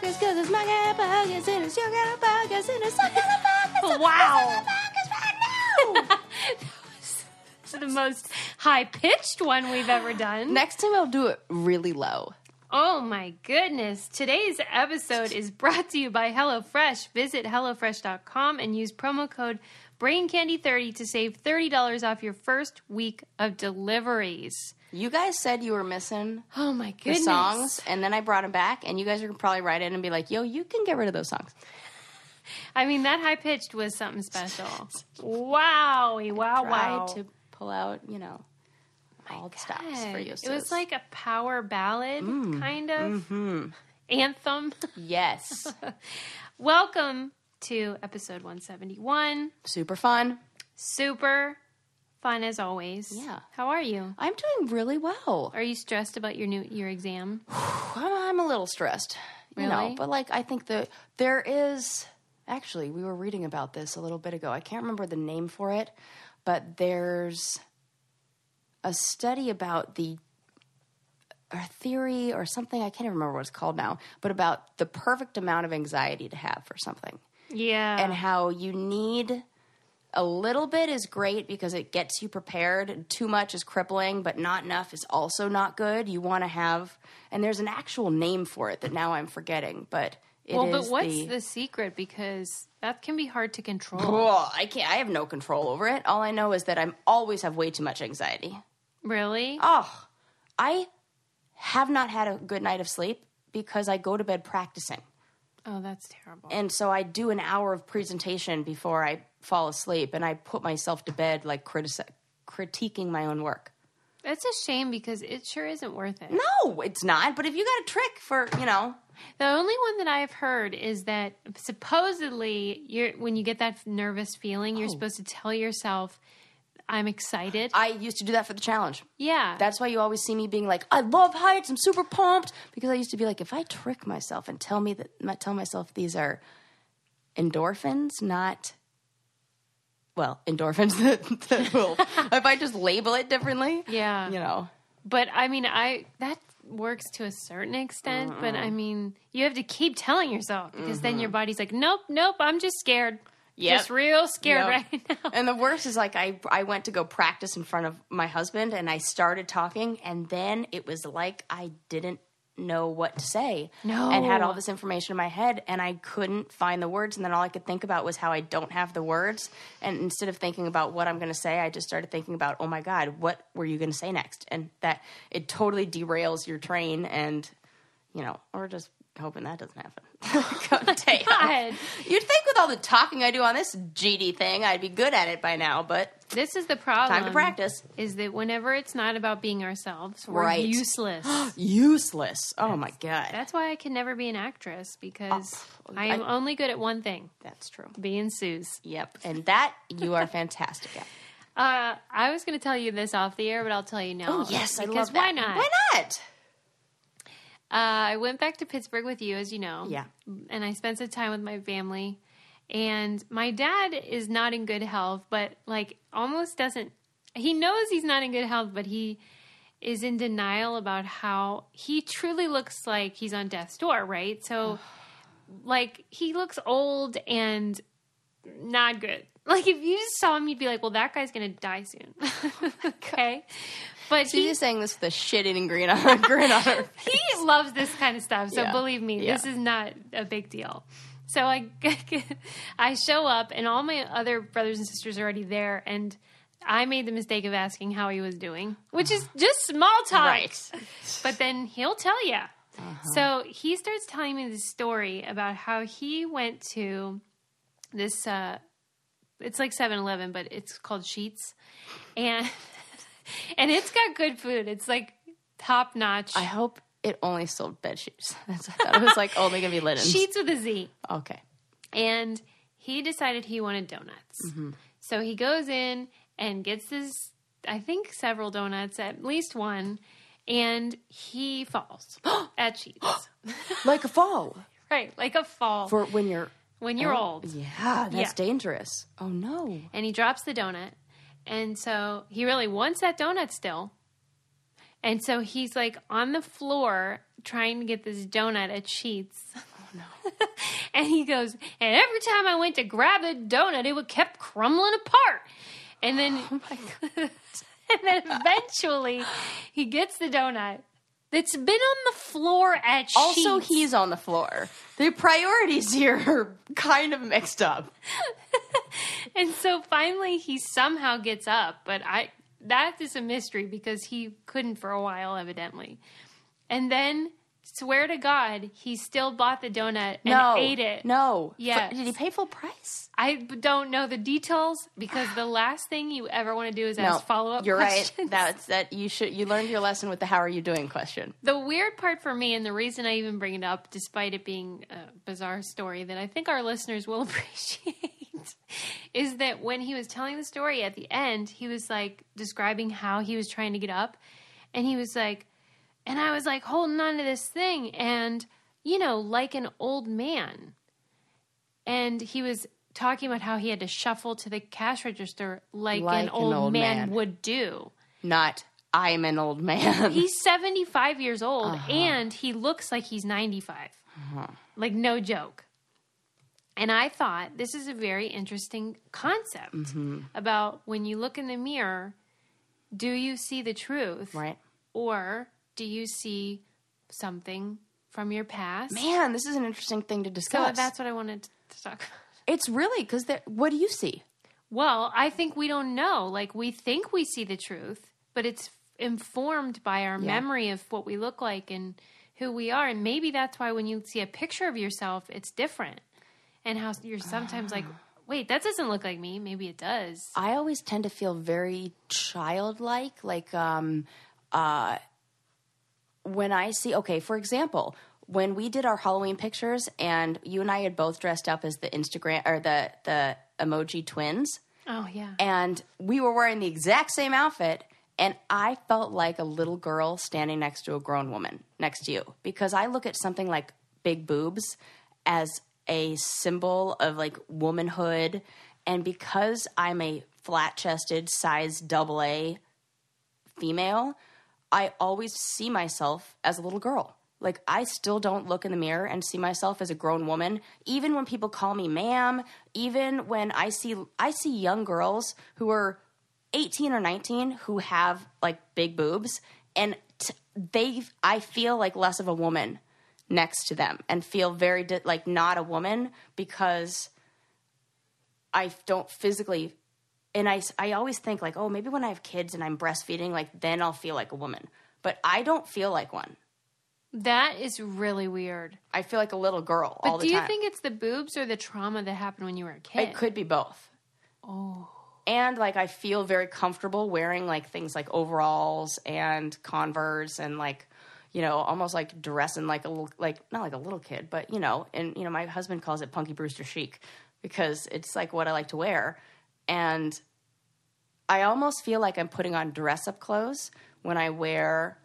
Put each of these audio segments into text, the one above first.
because it's my kind of podcast and it's your kind of podcast and it's my kind of. Wow. Right now. The most high pitched one we've ever done. Next time I'll do it really low. Oh my goodness. Today's episode is brought to you by HelloFresh. Visit HelloFresh.com and use promo code BrainCandy30 to save $30 off your first week of deliveries. You guys said you were missing Oh my goodness the songs, and then I brought them back, and you guys are gonna probably write in and be like, "Yo, you can get rid of those songs." I mean, that high pitched was something special. wow, wow, wow. to pull out, you know, all the stops for you. It was like a power ballad, Mm. kind of Mm-hmm. anthem. yes, Welcome to episode 171. super fun. Super fun as always. Yeah. How are you? I'm doing really well. Are you stressed about your new your exam? I'm, a little stressed, you know, but like I think that there is actually we were reading about this a little bit ago. I can't remember the name for it, but there's a study about the or theory or something I can't even remember what it's called now, but about the perfect amount of anxiety to have for something Yeah. and how you need a little bit is great because it gets you prepared. Too much is crippling, but not enough is also not good. You want to have, and there's an actual name for it that now I'm forgetting, but it well, but what's the. the... secret? Because that can be hard to control. Oh, I can't. I have no control over it. All I know is that I'm always have way too much anxiety. Really? Oh, I have not had a good night of sleep because I go to bed practicing. Oh, that's terrible. and so I do an hour of presentation before I fall asleep, and I put myself to bed like critici- critiquing my own work. That's a shame because it sure isn't worth it. No, it's not. But if you got a trick for you know, The only one that I've heard is that supposedly you're when you get that nervous feeling, Oh. you're supposed to tell yourself, "I'm excited." I used to do that for the challenge. yeah. That's why you always see me being like, I love heights. I'm super pumped because I used to be like, if I trick myself and tell me that, tell myself these are endorphins, not. Well, endorphins that, that will. if I just label it differently, yeah. you know. But I mean, I that works to a certain extent, but I mean, you have to keep telling yourself because then your mm-hmm. body's like, "Nope, nope, I'm just scared." Yep. Just real scared right now. And the worst is like I I went to go practice in front of my husband and I started talking and then it was like I didn't know what to say. No. And had all this information in my head and I couldn't find the words and then all I could think about was how I don't have the words and instead of thinking about what I'm going to say I just started thinking about oh my god what were you going to say next and that it totally derails your train and you know or just hoping that doesn't happen. Go day off. God. You'd think with all the talking I do on this GD thing, I'd be good at it by now, but This is the problem. time to practice. Is that whenever it's not about being ourselves, we're Right. useless. Useless. Oh my god. That's why I can never be an actress because Oh, I am I- only good at one thing: That's true. being Suze. Yep. And that you are fantastic at. Uh, I was going to tell you this off the air, but I'll tell you now. Oh yes, I because love that. why not? Why not? Uh, I went back to Pittsburgh with you, as you know. Yeah. And I spent some time with my family. And my dad is not in good health, but like almost doesn't. He knows he's not in good health, but he is in denial about how he truly looks like he's on death's door, right? So, like, he looks old and not good. Like, if you just saw him, you'd be like, well, that guy's going to die soon. okay. But She's he, just saying this with a shit eating grin on her grin on her. he loves this kind of stuff. So Yeah. believe me, Yeah. this is not a big deal. So I, I show up, and all my other brothers and sisters are already there, and I made the mistake of asking how he was doing, which is just small talk. Right. But then he'll tell you. So he starts telling me this story about how he went to this. Uh, it's like 7-Eleven, but it's called Sheetz, and and it's got good food. It's like top notch. I hope it only sold bed sheets. That's I thought it was like oh, only gonna be linens. Sheetz with a Z. Okay. And he decided he wanted donuts. Mm-hmm. So he goes in and gets his, I think, several donuts, at least one, and he falls at Sheetz. Like a fall. right, like a fall For when you're when you're Oh, old. Yeah, that's Yeah. dangerous. Oh no. And he drops the donut. And so he really wants that donut still. And so he's like on the floor trying to get this donut at Sheetz. Oh no. and he goes, and every time I went to grab the donut, it would kept crumbling apart. And then oh and then eventually he gets the donut that's been on the floor at Also, Sheetz. he's on the floor. The priorities here are kind of mixed up. and so finally he somehow gets up, but I that is a mystery because he couldn't for a while evidently. And then swear to God, he still bought the donut and no, ate it. No. Yeah. Did he pay full price? I don't know the details because the last thing you ever want to do is No. ask follow up You're questions. right. That's that you should you learned your lesson with the how are you doing question. The weird part for me, and the reason I even bring it up, despite it being a bizarre story that I think our listeners will appreciate, is that when he was telling the story at the end, he was like describing how he was trying to get up. And he was like, and I was like holding on to this thing, and, you know, like an old man. And he was talking about how he had to shuffle to the cash register like, Like an, an old, old man man. would do. Not I'm an old man. He's 75 years old Uh-huh. and he looks like he's 95. Like, no joke. And I thought this is a very interesting concept Mm-hmm. about when you look in the mirror, do you see the truth? right. Or do you see something from your past? Man, this is an interesting thing to discuss. so that's what I wanted to talk about. it's really because what do you see? Well, I think we don't know. Like, we think we see the truth, but it's informed by our Yeah. memory of what we look like and who we are. And maybe that's why when you see a picture of yourself, it's different. And how you're sometimes like, Ah. wait, that doesn't look like me. Maybe it does. I always tend to feel very childlike, like um, uh, when I see. Okay, for example, when we did our Halloween pictures, and you and I had both dressed up as the Instagram or the the emoji twins, Oh, yeah. and we were wearing the exact same outfit. And I felt like a little girl standing next to a grown woman next to you because I look at something like big boobs as a symbol of like womanhood. And because I'm a flat chested size double A female, I always see myself as a little girl. Like I still don't look in the mirror and see myself as a grown woman, even when people call me ma'am, even when I see I see young girls who are 18 or 19 who have like big boobs and t- they I feel like less of a woman next to them and feel very di- like not a woman because I don't physically and I, I always think like oh maybe when i have kids and i'm breastfeeding like then i'll feel like a woman but i don't feel like one That is really weird. i feel like a little girl But all the do you time think it's the boobs or the trauma that happened when you were a kid? it could be both Oh. and like i feel very comfortable wearing like things like overalls and converse and like you know almost like dressing like a little like not like a little kid but you know and you know my husband calls it punky brewster chic because it's like what i like to wear and i almost feel like i'm putting on dress up clothes when i wear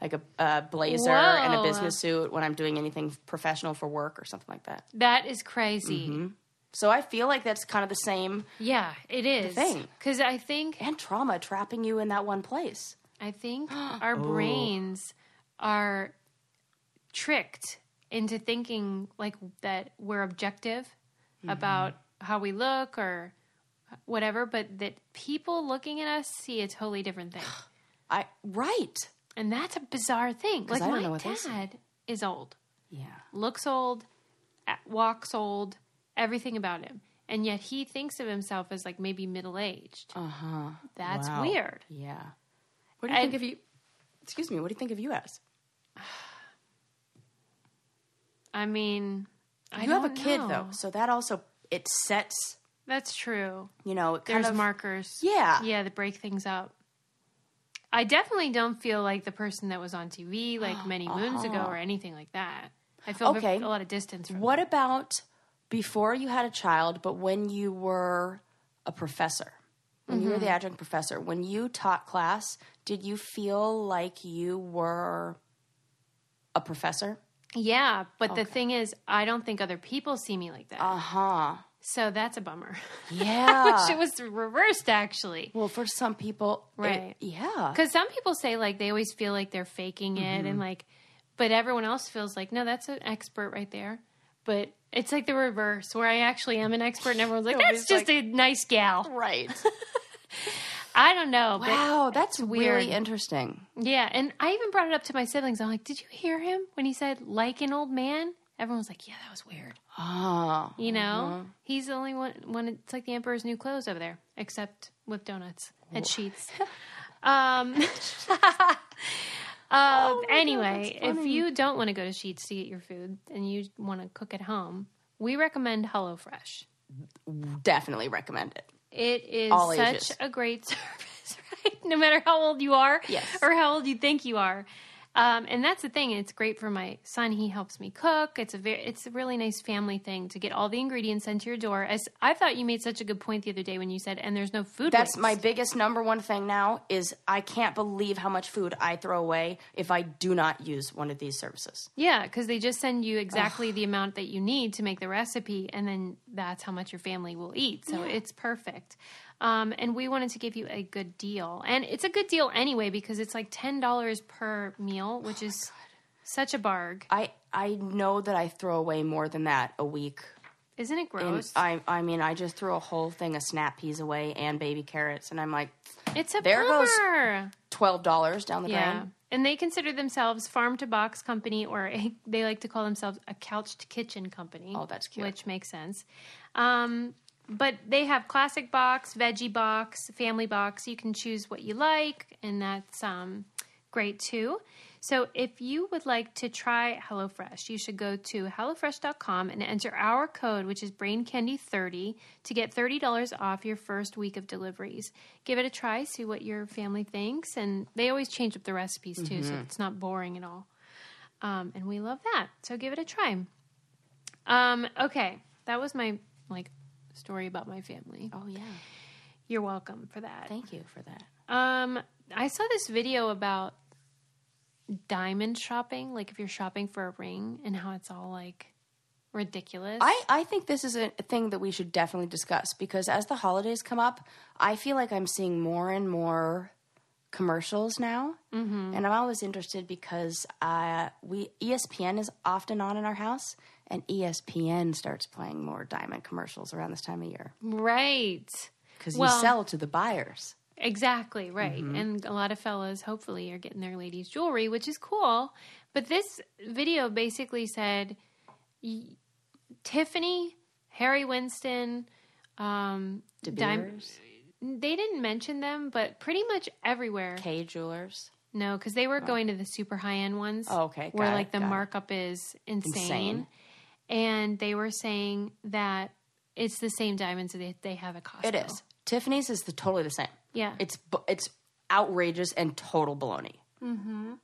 like a, a blazer and a business suit when i'm doing anything professional for work or something like that That is crazy. Mm-hmm. so i feel like that's kind of the same Yeah, it is. thing. Because I think and trauma trapping you in that one place I think our Oh. brains are tricked into thinking like that we're objective Mm-hmm. about how we look or whatever, but that people looking at us see a totally different thing. I right. And that's a bizarre thing. Like I don't my know what they dad is old, Yeah. looks old, walks old, everything about him. And yet he thinks of himself as like maybe middle aged. Uh huh. That's Wow. weird. Yeah. What do you And- think of you? Excuse me. What do you think of you as? I mean, I you have a kid know. though, so that also it sets. That's true. You know, it kind There's of markers. Yeah. Yeah, that break things up. I definitely don't feel like the person that was on TV like many moons ago or anything like that. I feel Okay. a lot of distance from What about before you had a child, but when you were a professor, when you were Mm-hmm. the adjunct professor, when you taught class, did you feel like you were a professor? Yeah, but the thing is, I don't think other people see me like that. Uh huh. So that's a bummer. Yeah. Wish it was reversed actually. well, for some people, it- Right. yeah. Because some people say like they always feel like they're faking it Mm-hmm. and like, but everyone else feels like no, that's an expert right there. But it's like the reverse where I actually am an expert and everyone's like, that's just a nice gal. Right. I don't know. But wow, that's weird. really interesting. yeah, and I even brought it up to my siblings. I'm like, did you hear him when he said like an old man? Everyone was like, yeah, that was weird. Oh. You know, he's the only one. When it's like the emperor's new clothes over there, except with donuts and sheets. um. uh, anyway, if you don't want to go to Sheetz to get your food and you want to cook at home, we recommend HelloFresh. Definitely recommend it. It is All such ages. a great service, right? No matter how old you are, Yes. or how old you think you are. Um, and that's the thing; it's great for my son. He helps me cook. It's a very, it's a really nice family thing to get all the ingredients sent to your door. As I thought you made such a good point the other day when you said, "And there's no food." That's waste." my biggest number one thing now is I can't believe how much food I throw away if I do not use one of these services. yeah, because they just send you exactly the amount that you need to make the recipe, and then that's how much your family will eat. So it's perfect. Um, and we wanted to give you a good deal, and it's a good deal anyway because it's like ten dollars per meal, which is such a barg. I I know that I throw away more than that a week. Isn't it And gross? I I mean I just threw a whole thing of snap peas away and baby carrots and I'm like it's a there goes twelve dollars down the Yeah. drain. And they consider themselves farm to box company, or a, they like to call themselves a couched kitchen company. Oh, that's cute. Which makes sense. Um, but they have classic box, veggie box, family box. You can choose what you like, and that's um, great too. So if you would like to try HelloFresh, you should go to HelloFresh.com and enter our code, which is BrainCandy30, to get $30 off your first week of deliveries. Give it a try, see what your family thinks, and they always change up the recipes too, so it's not boring at all. Um, and we love that. So give it a try. Um, okay, that was my like story about my family. Oh yeah. You're welcome for that. Thank you for that. Um, I saw this video about diamond shopping, like if you're shopping for a ring and how it's all like ridiculous. I, I think this is a thing that we should definitely discuss because as the holidays come up, I feel like I'm seeing more and more commercials now, mm-hmm. and I'm always interested because uh, we ESPN is often on in our house, and ESPN starts playing more diamond commercials around this time of year right. because Well- you sell to the buyers. Exactly, right. And a lot of fellas hopefully are getting their ladies jewelry, which is cool. But this video basically said y- Tiffany, Harry Winston, um, De they didn't mention them, but pretty much everywhere. Kay Jewelers. No, because they were going to the super high end ones. Oh, okay. Where Got it, like the markup is insane. Insane. And they were saying that it's the same diamonds that they, they have at Costco. It is. Tiffany's is the, totally the same. Yeah. It's it's outrageous and total baloney. Mm-hmm.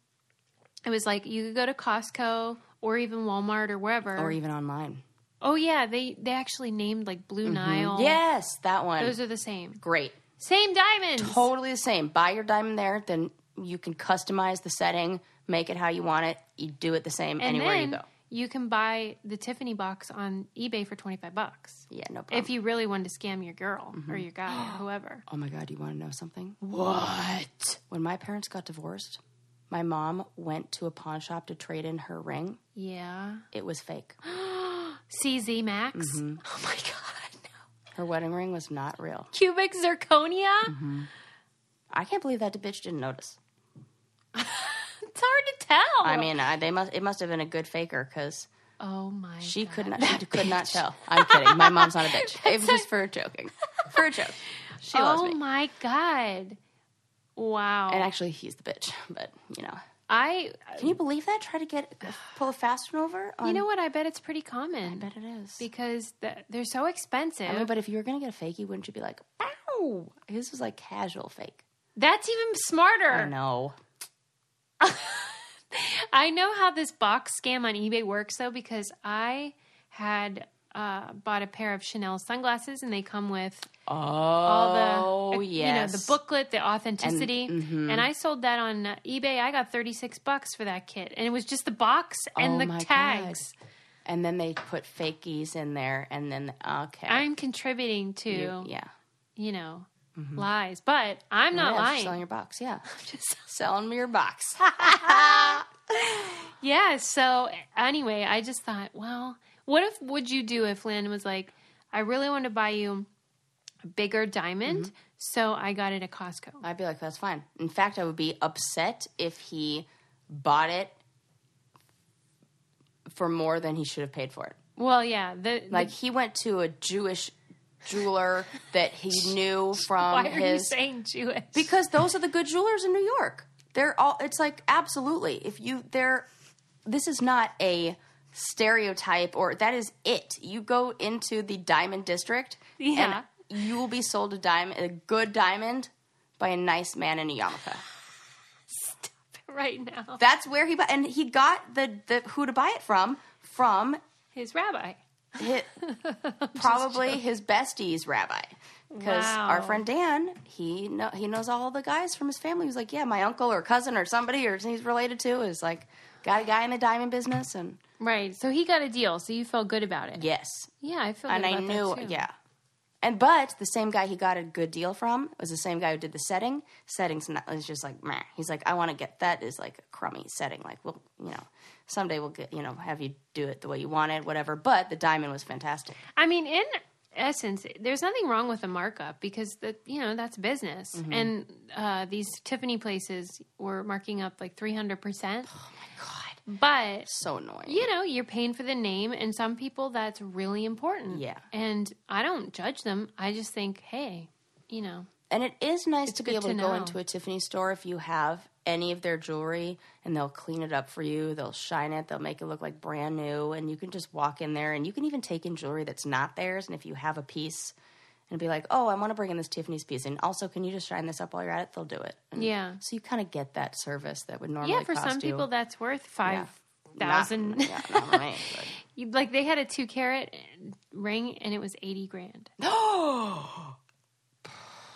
It was like you could go to Costco or even Walmart or wherever. Or even online. oh yeah, they they actually named like Blue Nile. Yes, that one. Those are the same. Great. Same diamonds. Totally the same. Buy your diamond there, then you can customize the setting, make it how you want it. You do it the same and anywhere you go. You can buy the Tiffany box on eBay for 25 bucks. Yeah, no problem. If you really wanted to scam your girl Mm-hmm. or your guy or whoever. oh my god, you want to know something? What? When my parents got divorced, my mom went to a pawn shop to trade in her ring. Yeah. It was fake. CZ Max. Mm-hmm. Oh my god. No. Her wedding ring was not real. Cubic zirconia? Mm-hmm. I can't believe that bitch didn't notice. It's hard to tell. I mean, I, they must. It must have been a good faker because oh my she god. could not. She could not tell. I'm kidding. My mom's not a bitch. it was just for joking. For a joke. She loves Oh my god. Wow. And actually, he's the bitch. But you know, I can you believe that? Try to get pull a fast one over. On, you know what? I bet it's pretty common. I bet it is. because the, they're so expensive. I mean, but if you were gonna get a fakey, wouldn't you be like, "Ow"? His was like casual fake. That's even smarter. I know. I know how this box scam on eBay works though because I had uh, bought a pair of Chanel sunglasses and they come with Oh, all the yes. you know the booklet, the authenticity, and, mm-hmm. I sold that on eBay. I got thirty six bucks for that kit, and it was just the box and Oh the tags. and then they put fakies in there, and then okay, I'm contributing to, You- you, yeah, know, lies, but I'm not Yeah, lying. Selling your box, yeah, just selling me your box. Yeah. So anyway, I just thought, well, what if would you do if Landon was like, I really want to buy you a bigger diamond, Mm-hmm. so I got it at Costco. I'd be like, that's fine. In fact, I would be upset if he bought it for more than he should have paid for it. Well, yeah. The Like he went to a Jewish jeweler that he knew from why are you his saying Jewish? because those are the good jewelers in New York. They're all it's like absolutely. If you they're this is not a stereotype or that is it. You go into the diamond district Yeah. and you will be sold a diamond a good diamond by a nice man in a yarmulke. Stop it right now, That's where he bought and he got the, the who to buy it from from his rabbi. His, probably his bestie's rabbi. Because Wow. our friend Dan, he know, he knows all the guys from his family. He's like, yeah, my uncle or cousin or somebody or he's related to is like got a guy in the diamond business, and Right. So he got a deal. So you felt good about it. yes, Yeah, I feel. and I knew, that yeah, and but the same guy he got a good deal from was the same guy who did the setting. Settings not, was just like, meh. He's like, I want to get that is like a crummy setting. Like, well, you know, someday we'll get you know have you do it the way you want it, whatever. But the diamond was fantastic. I mean, in essence, there's nothing wrong with a markup because the you know that's business. Mm-hmm. And uh, these Tiffany places were marking up like 300 percent. Oh my god, But so annoying. you know, you're paying for the name, and some people that's really important. Yeah. And I don't judge them. I just think, hey, you know, And it is nice to be able to, to go into a Tiffany store if you have any of their jewelry and they'll clean it up for you. They'll shine it. They'll make it look like brand new. And you can just walk in there and you can even take in jewelry that's not theirs. And if you have a piece and be like, oh, I want to bring in this Tiffany's piece. And also, can you just shine this up while you're at it? They'll do it. And Yeah. So you kind of get that service that would normally yeah. For some you people, that's worth five thousand. thousand. Yeah, not for me. but- You- like they had a two carat ring, and it was eighty grand.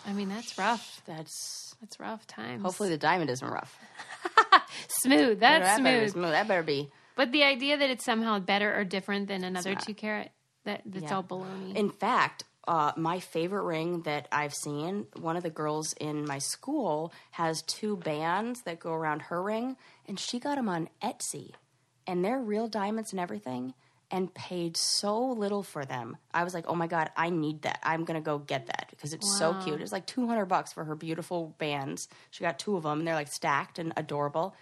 I mean, that's rough. That's That's rough times. hopefully the diamond isn't rough. smooth. That's that better smooth. smooth. That better be. But the idea that it's somehow better or different than another two carat, that that's Yeah. all baloney. In fact, uh, my favorite ring that I've seen, one of the girls in my school has two bands that go around her ring, and she got them on Etsy. And they're real diamonds and everything, and paid so little for them. I was like, oh my God, I need that. I'm going to go get that because it's so cute. It was like 200 bucks for her beautiful bands. She got two of them, and they're like stacked and adorable.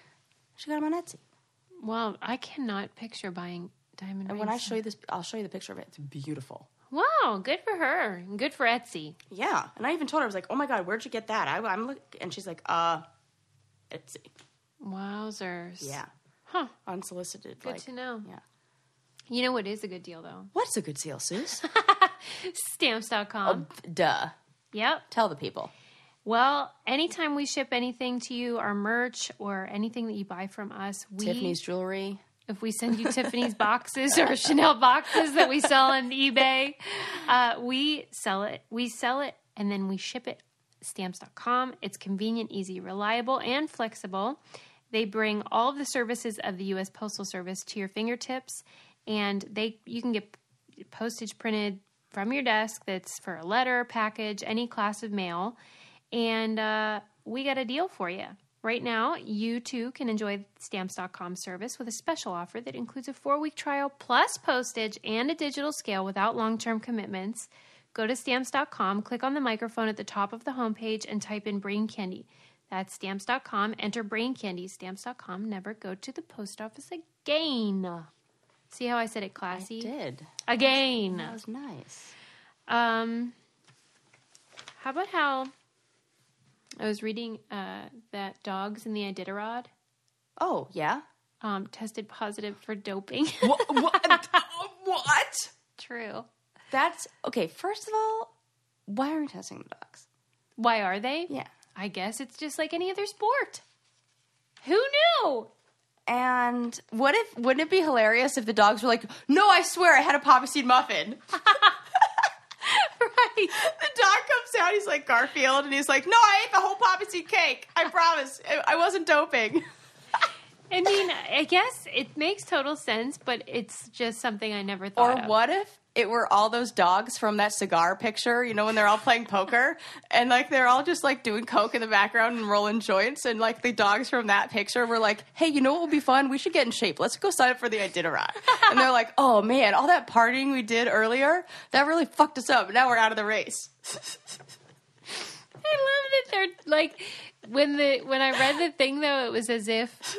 She got them on Etsy. Well, I cannot picture buying diamond And when I show you this, I'll show you the picture of it. It's beautiful. wow, good for her. Good for Etsy. Yeah, and I even told her I was like, "Oh my god, where'd you get that?" I, I'm look, and she's like, "Uh, Etsy." Wowzers. Yeah, Huh. unsolicited. Good like, to know. Yeah, You know what is a good deal though? what's a good seal, Suze? Stamps.com. Duh. Yep. Tell the people. Well, anytime we ship anything to you, our merch or anything that you buy from us, we Tiffany's jewelry. if we send you Tiffany's boxes or Chanel boxes that we sell on eBay, uh, we sell it. We sell it and then we ship it. Stamps.com. It's convenient, easy, reliable, and flexible. They bring all of the services of the U.S. Postal Service to your fingertips, and they you can get postage printed from your desk. That's for a letter, package, any class of mail, and uh, we got a deal for you. Right now, you too can enjoy stamps.com service with a special offer that includes a four week trial plus postage and a digital scale without long term commitments. Go to stamps.com, click on the microphone at the top of the homepage, and type in brain candy. That's stamps.com. Enter brain candy. Stamps.com. Never go to the post office again. See how I said it classy? Did Again. that was nice. Um, how about how I was reading uh, that dogs in the Iditarod Oh yeah. um, tested positive for doping. what? What? what? True. That's okay. First of all, why are we testing the dogs? Why are they? Yeah. I guess it's just like any other sport. Who knew? And what if wouldn't it be hilarious if the dogs were like, "No, I swear I had a poppy seed muffin." right. the dog comes out. He's like Garfield, and he's like, "No, I ate the whole poppy seed cake. I promise. I- I wasn't doping." I mean, I guess it makes total sense, but it's just something I never Or thought of. Or what if it were all those dogs from that cigar picture, you know, when they're all playing poker and like they're all just like doing coke in the background and rolling joints and like the dogs from that picture were like, "Hey, you know what would be fun? We should get in shape. Let's go sign up for the Iditarod." and they're like, "Oh man, all that partying we did earlier, that really fucked us up. Now we're out of the race." I love that they're like when the when I read the thing though, it was as if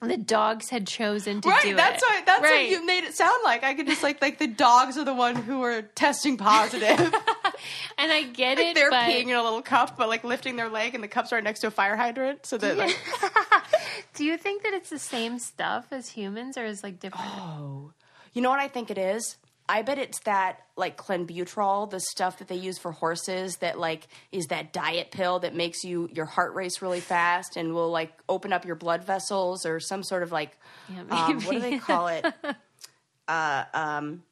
the dogs had chosen to right, do that's it. what that's what you made it sound like. I could just like like the dogs are the one who are testing positive. and I get it. they're but peeing in a little cup, but like lifting their leg, and the cup's right next to a fire hydrant, so that like. do you think that it's the same stuff as humans, or is like different? Oh, you know what I think it is? I bet it's that like clenbuterol, the stuff that they use for horses that like is that diet pill that makes you your heart race really fast and will like open up your blood vessels or some sort of like Yeah, um, what do they call it? uh, um,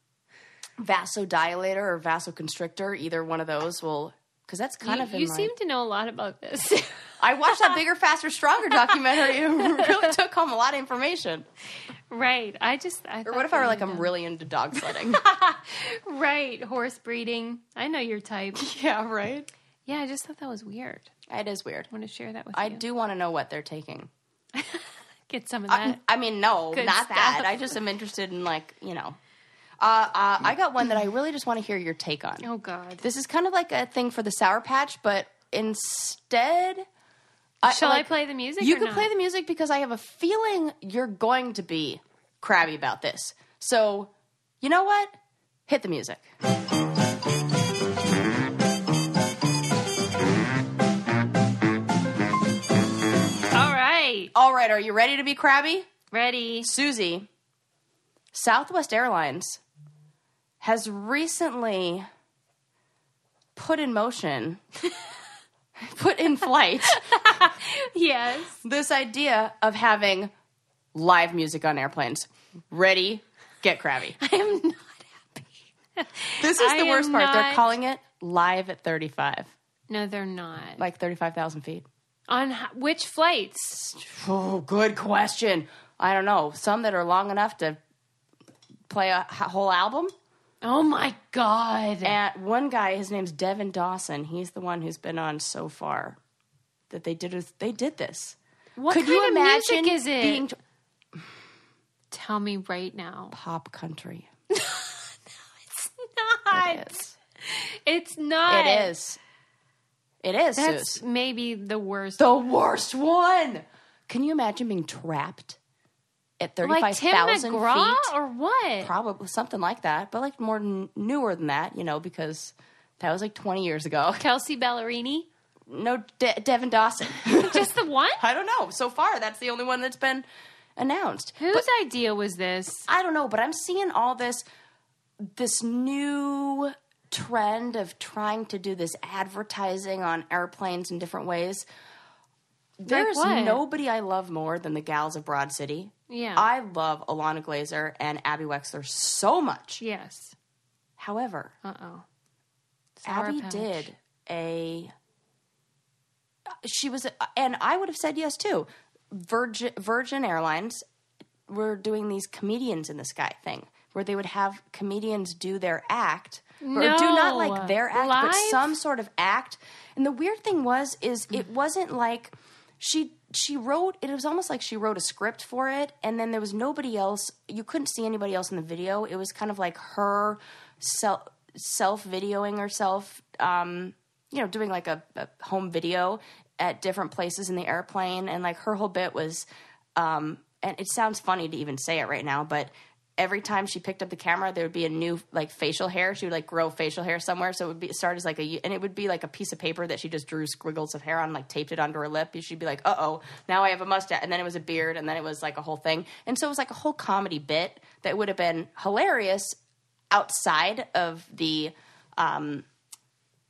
vasodilator or vasoconstrictor. Either one of those will because that's kind you of you my- seem to know a lot about this. I watched that bigger, faster, stronger documentary. It really took home a lot of information. Right. I just. I Or what if I were like, I'm really into dog sledding? right horse breeding? I know your type. yeah, right. Yeah, I just thought that was weird. It is weird. I want to share that with I you. do want to know what they're taking. Get some of that. I mean, no, Good not that. I just am interested in like you know. Uh, uh, I got one that I really just want to hear your take on. oh God. This is kind of like a thing for the Sour Patch, but instead, I, Shall I like, play the music? You can not? play the music because I have a feeling you're going to be crabby about this. So, you know what? Hit the music. All right. All right, are you ready to be crabby? Ready. Susie, Southwest Airlines has recently put in motion, put in flight, Yes. this idea of having live music on airplanes. Ready, get crabby. I am not happy. This is I the worst part. They're calling it live at 35, No, they're not. like 35,000 feet. On h- which flights? Oh, good question. I don't know. Some that are long enough to play a h- whole album. Oh my God. And one guy, his name's Devin Dawson. He's the one who's been on so far. That they did. a- They did this. what Could kind you of imagine music is it? being Tell me right now. pop country? No, it's not. It is. It's not. It is. It is. That's maybe the worst. the worst one. Can you imagine being trapped at like thirty-five thousand McGraw feet? or what? Probably something like that, but like more n- newer than that, you know, because that was like twenty years ago. Kelsea Ballerini. No, De- Devin Dawson. Just the one? I don't know. So far, that's the only one that's been announced. Whose idea was this? I don't know, but I'm seeing all this this new trend of trying to do this advertising on airplanes in different ways. There's what? nobody I love more than the gals of Broad City. Yeah. I love Ilana Glazer and Abby Wexler so much. yes. However, Uh oh. Abby did a. She was, and I would have said yes too. Virgin Virgin Airlines were doing these comedians in the sky thing, where they would have comedians do their act, or do not like their act, Live? but some sort of act. And the weird thing was, is it wasn't like she she wrote. It was almost like she wrote a script for it, and then there was nobody else. You couldn't see anybody else in the video. It was kind of like her self self videoing herself. Um, you know, doing like a, a home video at different places in the airplane, and like her whole bit was, um, and it sounds funny to even say it right now, but every time she picked up the camera, there would be a new like facial hair. She would like grow facial hair somewhere, so it would be start as like a, and it would be like a piece of paper that she just drew squiggles of hair on, like taped it onto her lip. She'd be like, "Uh oh, now I have a mustache," and then it was a beard, and then it was like a whole thing, and so it was like a whole comedy bit that would have been hilarious outside of the um,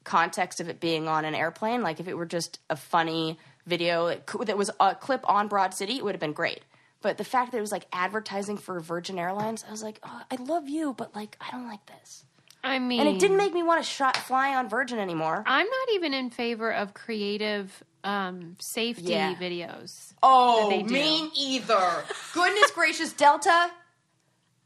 context of it being on an airplane. Like if it were just a funny video that, was a clip on Broad City, it would have been great. But the fact that it was like advertising for Virgin Airlines, I was like, oh, I love you, but like I don't like this. I mean, And it didn't make me want to shot fly on Virgin anymore. I'm not even in favor of creative um, safety Yeah. videos. Oh, me either. Goodness gracious, Delta.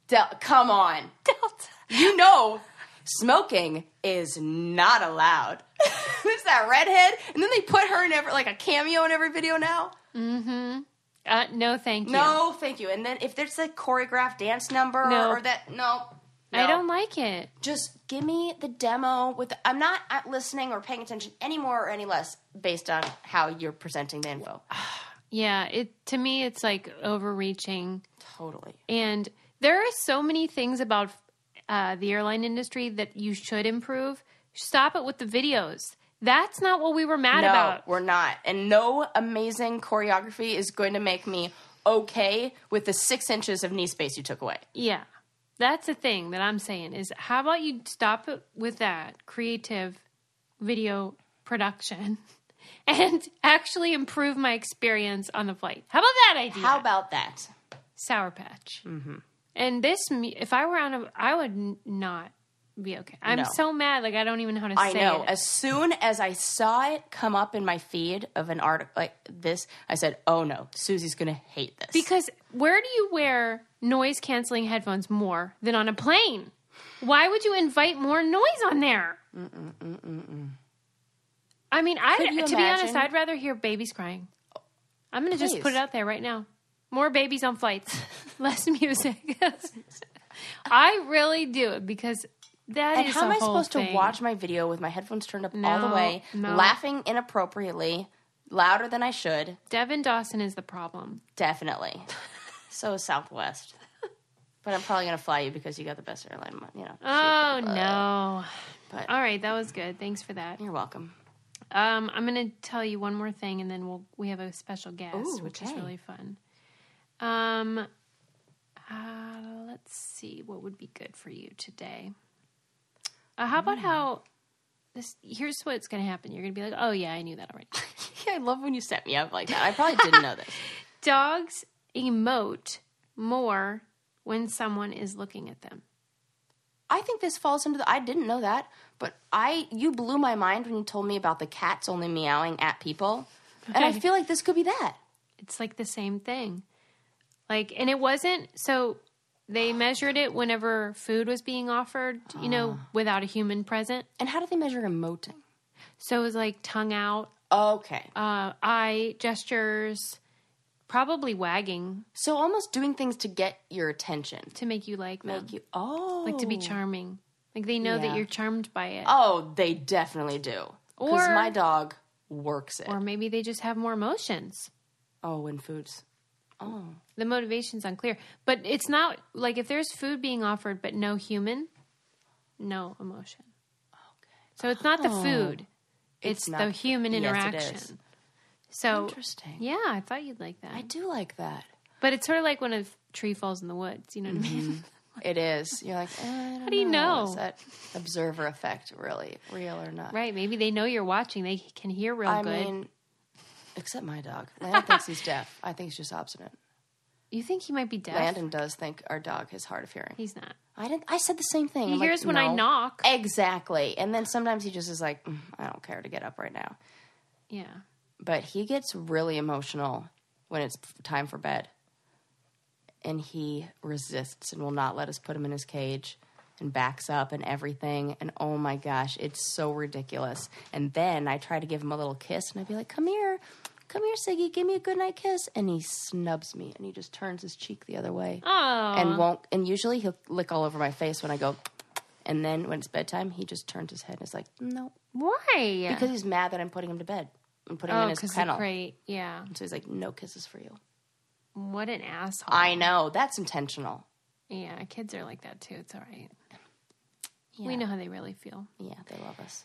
Del- come on. Delta. You know, smoking is not allowed. Who's that redhead? And then they put her in every, like a cameo in every video now. Mm-hmm. Uh, no, thank you. No, thank you. And then if there's a choreographed dance number No. or that, no, I don't like it. Just give me the demo with. I'm not uh, listening or paying attention any more or any less based on how you're presenting the info. Yeah, it to me it's like overreaching. Totally. And there are so many things about uh, the airline industry that you should improve. Stop it with the videos. That's not what we were mad about. no, about. we're not. And no amazing choreography is going to make me okay with the six inches of knee space you took away. Yeah. That's the thing that I'm saying is how about you stop it with that creative video production and actually improve my experience on the flight. How about that idea? How about that? Sour Patch. Mm-hmm. And this, if I were on a, I would not be okay. I'm No. so mad. Like I don't even know how to say it. I say know. it. As soon as I saw it come up in my feed of an article like this, I said, "Oh no, Susie's going to hate this." Because where do you wear noise canceling headphones more than on a plane? Why would you invite more noise on there? I mean, I Could you to be honest, imagine? I'd rather hear babies crying. I'm going to just put Please. it out there right now. More babies on flights, less music. I really do it because that is and how am I supposed thing. to watch my video with my headphones turned up all the way, no. laughing inappropriately, louder than I should? Devin Dawson is the problem. Definitely. so is Southwest. But I'm probably going to fly you because you got the best airline, you know. Oh no! But All right, that was good. Thanks for that. you're welcome. Um, I'm going to tell you one more thing, and then we'll we have a special guest, Ooh, which is really fun. Um, uh, let's see what would be good for you today. Uh, how about how this? Here's what's going to happen. You're going to be like, "Oh yeah, I knew that already." Yeah, I love when you set me up like that. I probably didn't know this. Dogs emote more when someone is looking at them. I think this falls into the. I didn't know that, but I you blew my mind when you told me about the cats only meowing at people, and I feel like this could be that. It's like the same thing. Like, and it wasn't so. They measured it whenever food was being offered, you know, without a human present. And how do they measure emoting? So it was like tongue out, Okay, uh, eye gestures, probably wagging so almost doing things to get your attention, to make you like them, make you oh, like to be charming. Like they know Yeah. that you're charmed by it, Oh, they definitely do. Because Or- my dog works it. or maybe they just have more emotions. oh, when foods. Oh, The motivation's unclear, but it's not like if there's food being offered but no human, no emotion. Okay. So it's not the food; it's, It's not the human yes, interaction. is. So interesting. yeah, I thought you'd like that. I do like that. But it's sort of like when a tree falls in the woods. You know what I mean? It is. You're like, eh, How do you know? Is that observer effect really real or not? right? Maybe they know you're watching. They can hear real I good. mean, except my dog. Landon thinks he's deaf. I think he's just obstinate. you think he might be deaf? Landon does think our dog is hard of hearing. He's not. I didn't. I said the same thing. He I'm like, hears when I knock. Exactly. And then sometimes he just is like, "Mm, I don't care to get up right now. Yeah. But he gets really emotional when it's time for bed. And he resists and will not let us put him in his cage and backs up and everything. And oh my gosh, it's so ridiculous. And then I try to give him a little kiss and I'd be like, Come here, come here, Siggy, give me a good night kiss. And he snubs me and he just turns his cheek the other way Oh. and won't. And usually he'll lick all over my face when I go. And then when it's bedtime, he just turns his head and is like, No. why? Because he's mad that I'm putting him to bed. I'm putting him oh, in his because kennel. great. Yeah. So he's like, no kisses for you. What an asshole. I know. That's intentional. Yeah, kids are like that too. It's all right. Yeah. We know how they really feel. Yeah, they love us.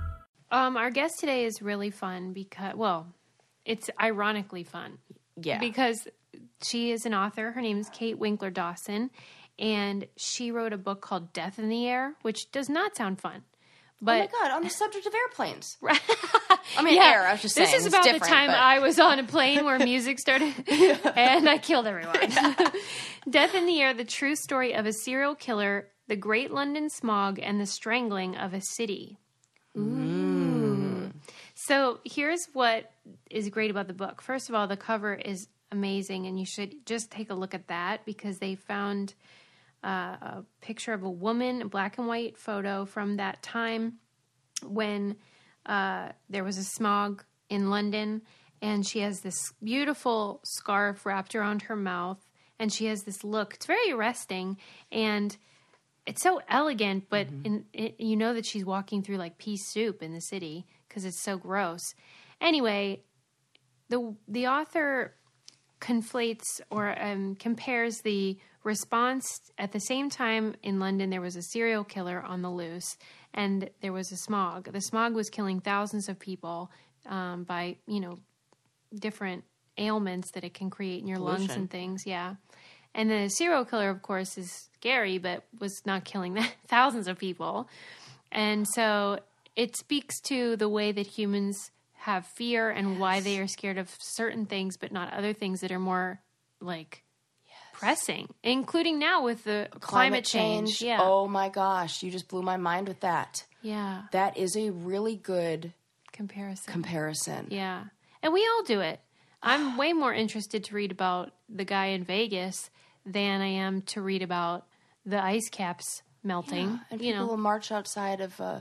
Um, our guest today is really fun because, well, it's ironically fun. Yeah. Because she is an author. Her name is Kate Winkler Dawson. And she wrote a book called Death in the Air, which does not sound fun. But, oh my god, on the subject of airplanes. I mean, air. I was just saying. this is about the time but- I was on a plane where music started and I killed everyone. Death in the Air, the true story of a serial killer, the Great London Smog, and the strangling of a city. Ooh. So here's what is great about the book. First of all, the cover is amazing, and you should just take a look at that because they found uh, a picture of a woman, a black and white photo from that time when uh, there was a smog in London, and she has this beautiful scarf wrapped around her mouth, and she has this look. It's very arresting, and it's so elegant, but in, it, you know that she's walking through like pea soup in the city because it's so gross. Anyway, the the author conflates or um, compares the response at the same time in London there was a serial killer on the loose and there was a smog. The smog was killing thousands of people um, by you know different ailments that it can create in your lungs and things. Yeah, and the serial killer, of course, is scary, but was not killing thousands of people. And so it speaks to the way that humans have fear and why they are scared of certain things, but not other things that are more like pressing, including now with the climate, change. Yeah. Oh my gosh, you just blew my mind with that. Yeah. That is a really good Comparison. comparison. Yeah. And we all do it. I'm way more interested to read about the guy in Vegas than I am to read about the ice caps melting. And you people know, will march outside of, uh,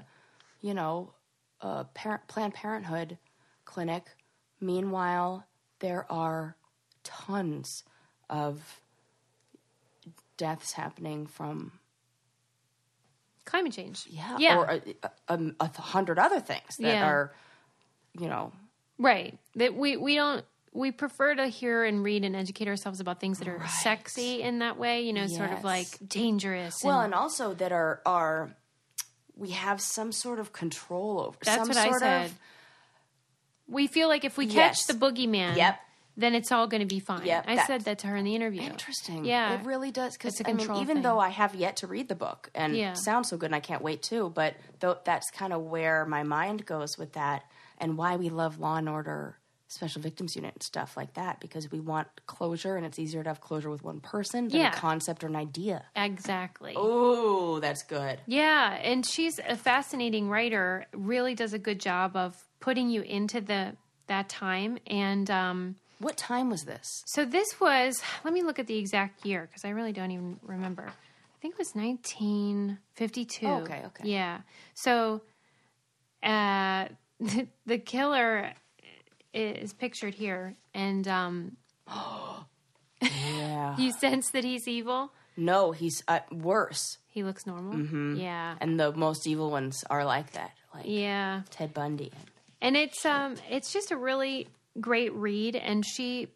you know, a parent, Planned Parenthood clinic. Meanwhile, there are tons of deaths happening from climate change. yeah, Yeah. or a, a, a, hundred other things that Yeah. are, you know, Right. That we we don't we prefer to hear and read and educate ourselves about things that are sexy in that way, you know, sort of like dangerous. well, and, and also that are are we have some sort of control over. that's some what I sort said. Of, we feel like if we catch Yes. the boogeyman, Yep. then it's all going to be fine. Yep, I that- said that to her in the interview. Interesting. Yeah. it really does. Because I mean, even thing. though I have yet to read the book and Yeah. it sounds so good, and I can't wait to. But though that's kind of where my mind goes with that, and why we love Law and Order, Special Victims Unit, and stuff like that, because we want closure, and it's easier to have closure with one person than Yeah. a concept or an idea. Exactly. Oh, that's good. Yeah, and she's a fascinating writer. Really does a good job of putting you into the that time. And um, What time was this? so this was. Let me look at the exact year because I really don't even remember. I think it was 1952. Oh, okay, okay. Yeah. So uh, the killer is pictured here, and um, Yeah. you sense that he's evil. no, he's uh, worse, He looks normal. Mm-hmm. Yeah. and the most evil ones are like that, like Yeah. Ted Bundy. and it's um it's just a really great read and she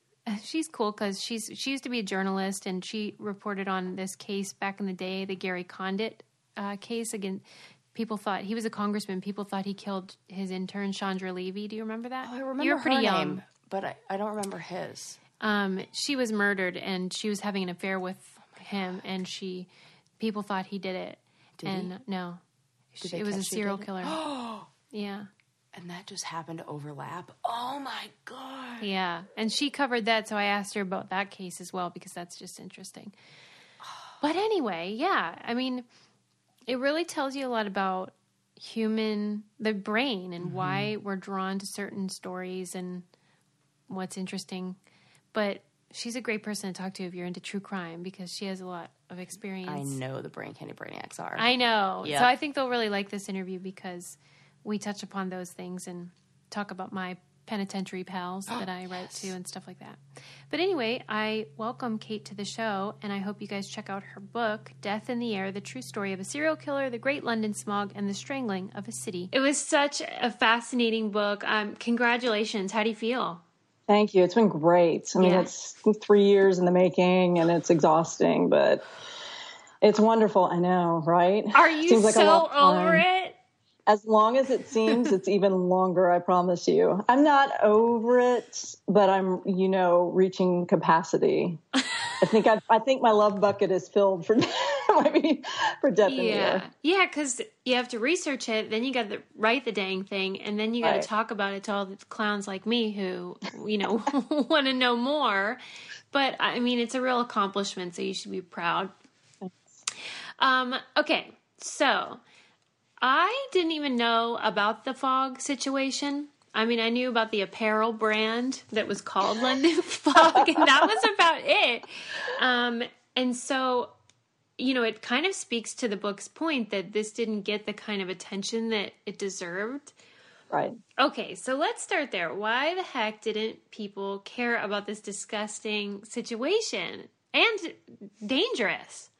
she's cool because she's she used to be a journalist and she reported on this case back in the day the gary condit uh, case again people thought he was a congressman people thought he killed his intern chandra levy. Do you remember that? Oh, I remember you were pretty her young. name, but I, I don't remember his. um, she was murdered and she was having an affair with him and she people thought he did it. Did and no. They it was a serial killer. Yeah. And that just happened to overlap. Oh my god. Yeah, and she covered that, so I asked her about that case as well because that's just interesting. But anyway, yeah, I mean, it really tells you a lot about human the brain and mm-hmm. why we're drawn to certain stories and what's interesting. But she's a great person to talk to if you're into true crime because she has a lot of experience. I know the Brain Candy Brainiacs are. I know. Yeah. So I think they'll really like this interview because we touch upon those things and talk about my penitentiary pals that I write to and stuff like that. But anyway, I welcome Kate to the show and I hope you guys check out her book, Death in the Air The True Story of a Serial Killer, the Great London Smog, and the Strangling of a City. It was such a fascinating book. Um, congratulations. How do you feel? Thank you. It's been great. I mean, Yeah. it's three years in the making and it's exhausting, but it's wonderful. I know, right? Are you Seems like so long over it? As long as it seems, it's even longer. I promise you. I'm not over it, but I'm, you know, reaching capacity. I think I, I think my love bucket is filled for maybe for death Yeah, yeah, because you have to research it, then you got to write the dang thing, and then you got to Right. talk about it to all the clowns like me who, you know, want to know more. But I mean, it's a real accomplishment, so you should be proud. Um, okay, so I didn't even know about the fog situation. I mean, I knew about the apparel brand that was called London Fog, and that was about it. Um, and so, you know, it kind of speaks to the book's point that this didn't get the kind of attention that it deserved. Right. Okay, so let's start there. Why the heck didn't people care about this disgusting situation and dangerous?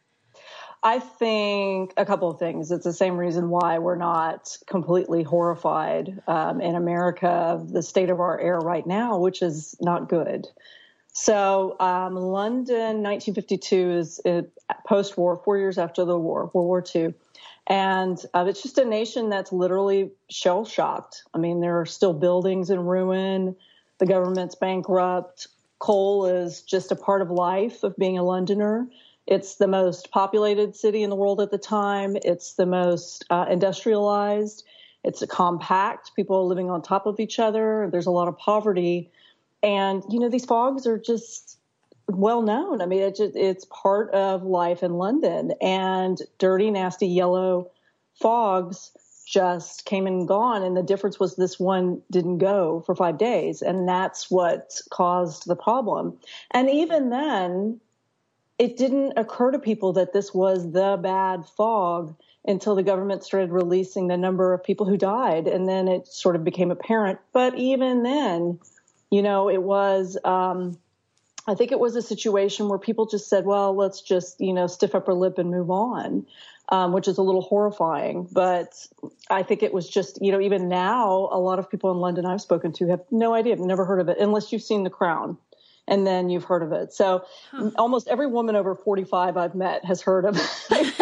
I think a couple of things. It's the same reason why we're not completely horrified um, in America of the state of our air right now, which is not good. So, um, London, 1952 is post war, four years after the war, World War II. And uh, it's just a nation that's literally shell shocked. I mean, there are still buildings in ruin, the government's bankrupt, coal is just a part of life of being a Londoner. It's the most populated city in the world at the time. It's the most uh, industrialized. It's a compact. People are living on top of each other. There's a lot of poverty. And, you know, these fogs are just well known. I mean, just, it's part of life in London. And dirty, nasty yellow fogs just came and gone. And the difference was this one didn't go for five days. And that's what caused the problem. And even then, it didn't occur to people that this was the bad fog until the government started releasing the number of people who died. And then it sort of became apparent. But even then, you know, it was, um, I think it was a situation where people just said, well, let's just, you know, stiff upper lip and move on, um, which is a little horrifying. But I think it was just, you know, even now, a lot of people in London I've spoken to have no idea, have never heard of it, unless you've seen The Crown and then you've heard of it. So almost every woman over 45 I've met has heard of it.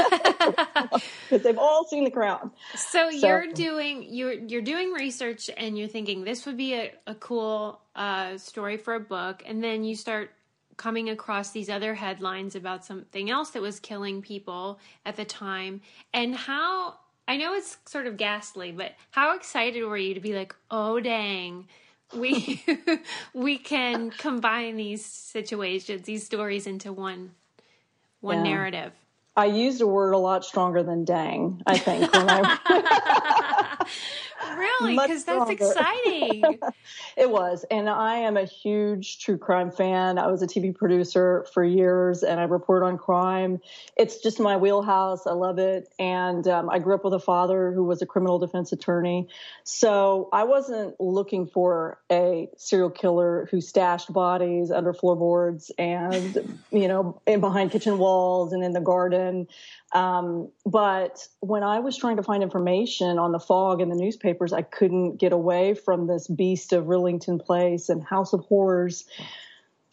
Because they've all seen The Crown. So, you're doing you're you're doing research and you're thinking this would be a, a cool uh, story for a book, and then you start coming across these other headlines about something else that was killing people at the time, and how I know it's sort of ghastly, but how excited were you to be like, oh dang, we we can combine these situations, these stories into one one Yeah. narrative. I used a word a lot stronger than dang, I think. When I, Really, because that's stronger. exciting. It was. And I am a huge true crime fan. I was a TV producer for years and I report on crime. It's just my wheelhouse. I love it. And um, I grew up with a father who was a criminal defense attorney. So I wasn't looking for a serial killer who stashed bodies under floorboards and, you know, in behind kitchen walls and in the garden. Um, but when I was trying to find information on the fog in the newspapers, I couldn't get away from this beast of Rillington Place and House of Horrors.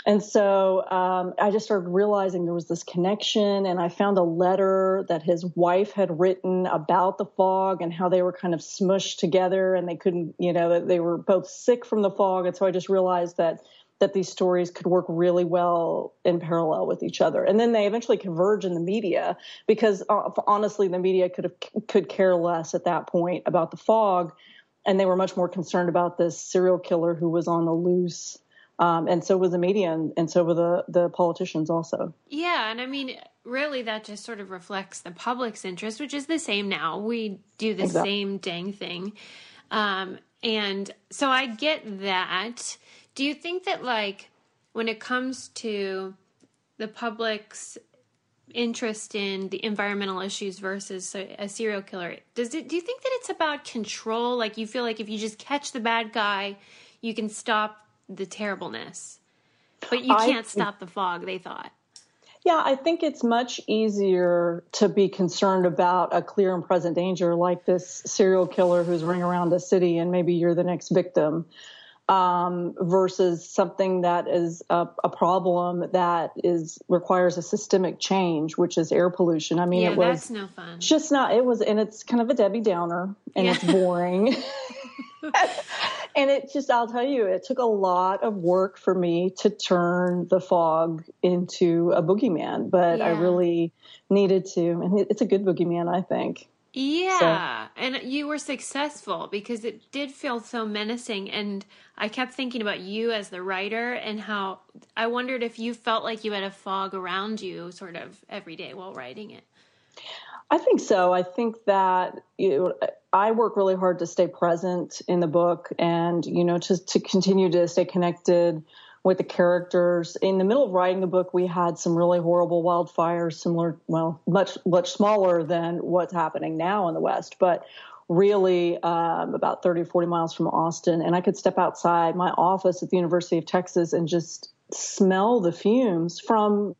And so um, I just started realizing there was this connection, and I found a letter that his wife had written about the fog and how they were kind of smushed together, and they couldn't, you know, that they were both sick from the fog. And so I just realized that that these stories could work really well in parallel with each other. And then they eventually converge in the media because uh, honestly, the media could have could care less at that point about the fog, and they were much more concerned about this serial killer who was on the loose. Um, and so was the media, and, and so were the the politicians also. Yeah, and I mean, really, that just sort of reflects the public's interest, which is the same now. We do the Exactly. same dang thing. Um, and so I get that. Do you think that, like, when it comes to the public's interest in the environmental issues versus a, a serial killer, does it? Do you think that it's about control? Like, you feel like if you just catch the bad guy, you can stop the terribleness, but you can't think- stop the fog. They thought. Yeah, I think it's much easier to be concerned about a clear and present danger like this serial killer who's running around the city and maybe you're the next victim. Um, versus something that is a, a, problem that is requires a systemic change, which is air pollution. I mean, yeah, it was that's no fun. Just not. It was, and it's kind of a Debbie Downer, and yeah. it's boring. and it just, I'll tell you, it took a lot of work for me to turn the fog into a boogeyman, but yeah. I really needed to, and it's a good boogeyman, I think. Yeah. So. And you were successful because it did feel so menacing. And I kept thinking about you as the writer and how I wondered if you felt like you had a fog around you sort of every day while writing it. I think so. I think that you know, I work really hard to stay present in the book and, you know, to, to continue to stay connected with the characters. In the middle of writing the book, we had some really horrible wildfires, similar, well, much much smaller than what's happening now in the West, but really um, about 30 or 40 miles from Austin. And I could step outside my office at the University of Texas and just smell the fumes from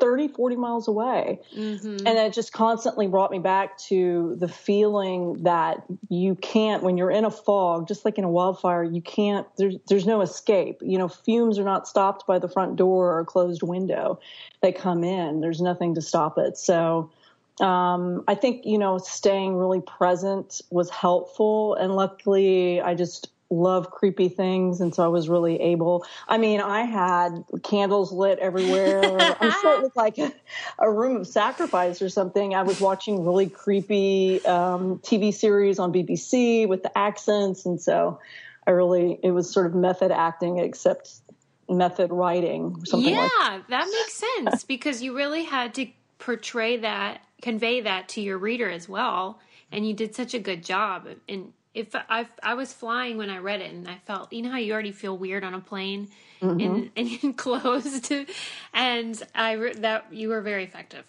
30, 40 miles away. Mm-hmm. And it just constantly brought me back to the feeling that you can't, when you're in a fog, just like in a wildfire, you can't, there's, there's no escape. You know, fumes are not stopped by the front door or closed window. They come in, there's nothing to stop it. So, um, I think, you know, staying really present was helpful. And luckily, I just love creepy things and so I was really able I mean I had candles lit everywhere. I'm sure it looked like a, a, room of sacrifice or something. I was watching really creepy um, TV series on BBC with the accents and so I really it was sort of method acting except method writing something yeah like that makes sense because you really had to portray that convey that to your reader as well and you did such a good job and if I I was flying when I read it, and I felt you know how you already feel weird on a plane mm-hmm. and, and enclosed, and I that you were very effective.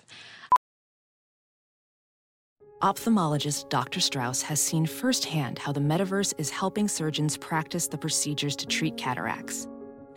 Ophthalmologist Dr. Strauss has seen firsthand how the metaverse is helping surgeons practice the procedures to treat cataracts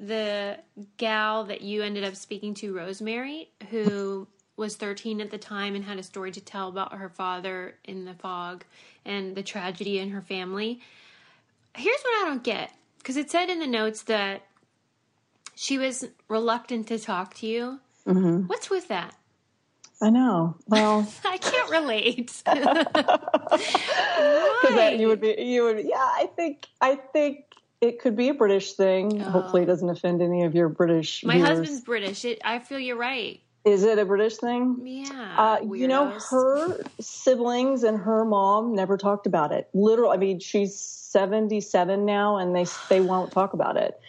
the gal that you ended up speaking to, Rosemary, who was 13 at the time and had a story to tell about her father in the fog and the tragedy in her family. Here's what I don't get because it said in the notes that she was reluctant to talk to you. Mm-hmm. What's with that? I know. Well, I can't relate. Because you would be, you would, yeah. I think, I think it could be a British thing. Oh. Hopefully, it doesn't offend any of your British. My viewers. husband's British. It, I feel you're right. Is it a British thing? Yeah. Uh, you know, her siblings and her mom never talked about it. Literally, I mean, she's 77 now, and they they won't talk about it.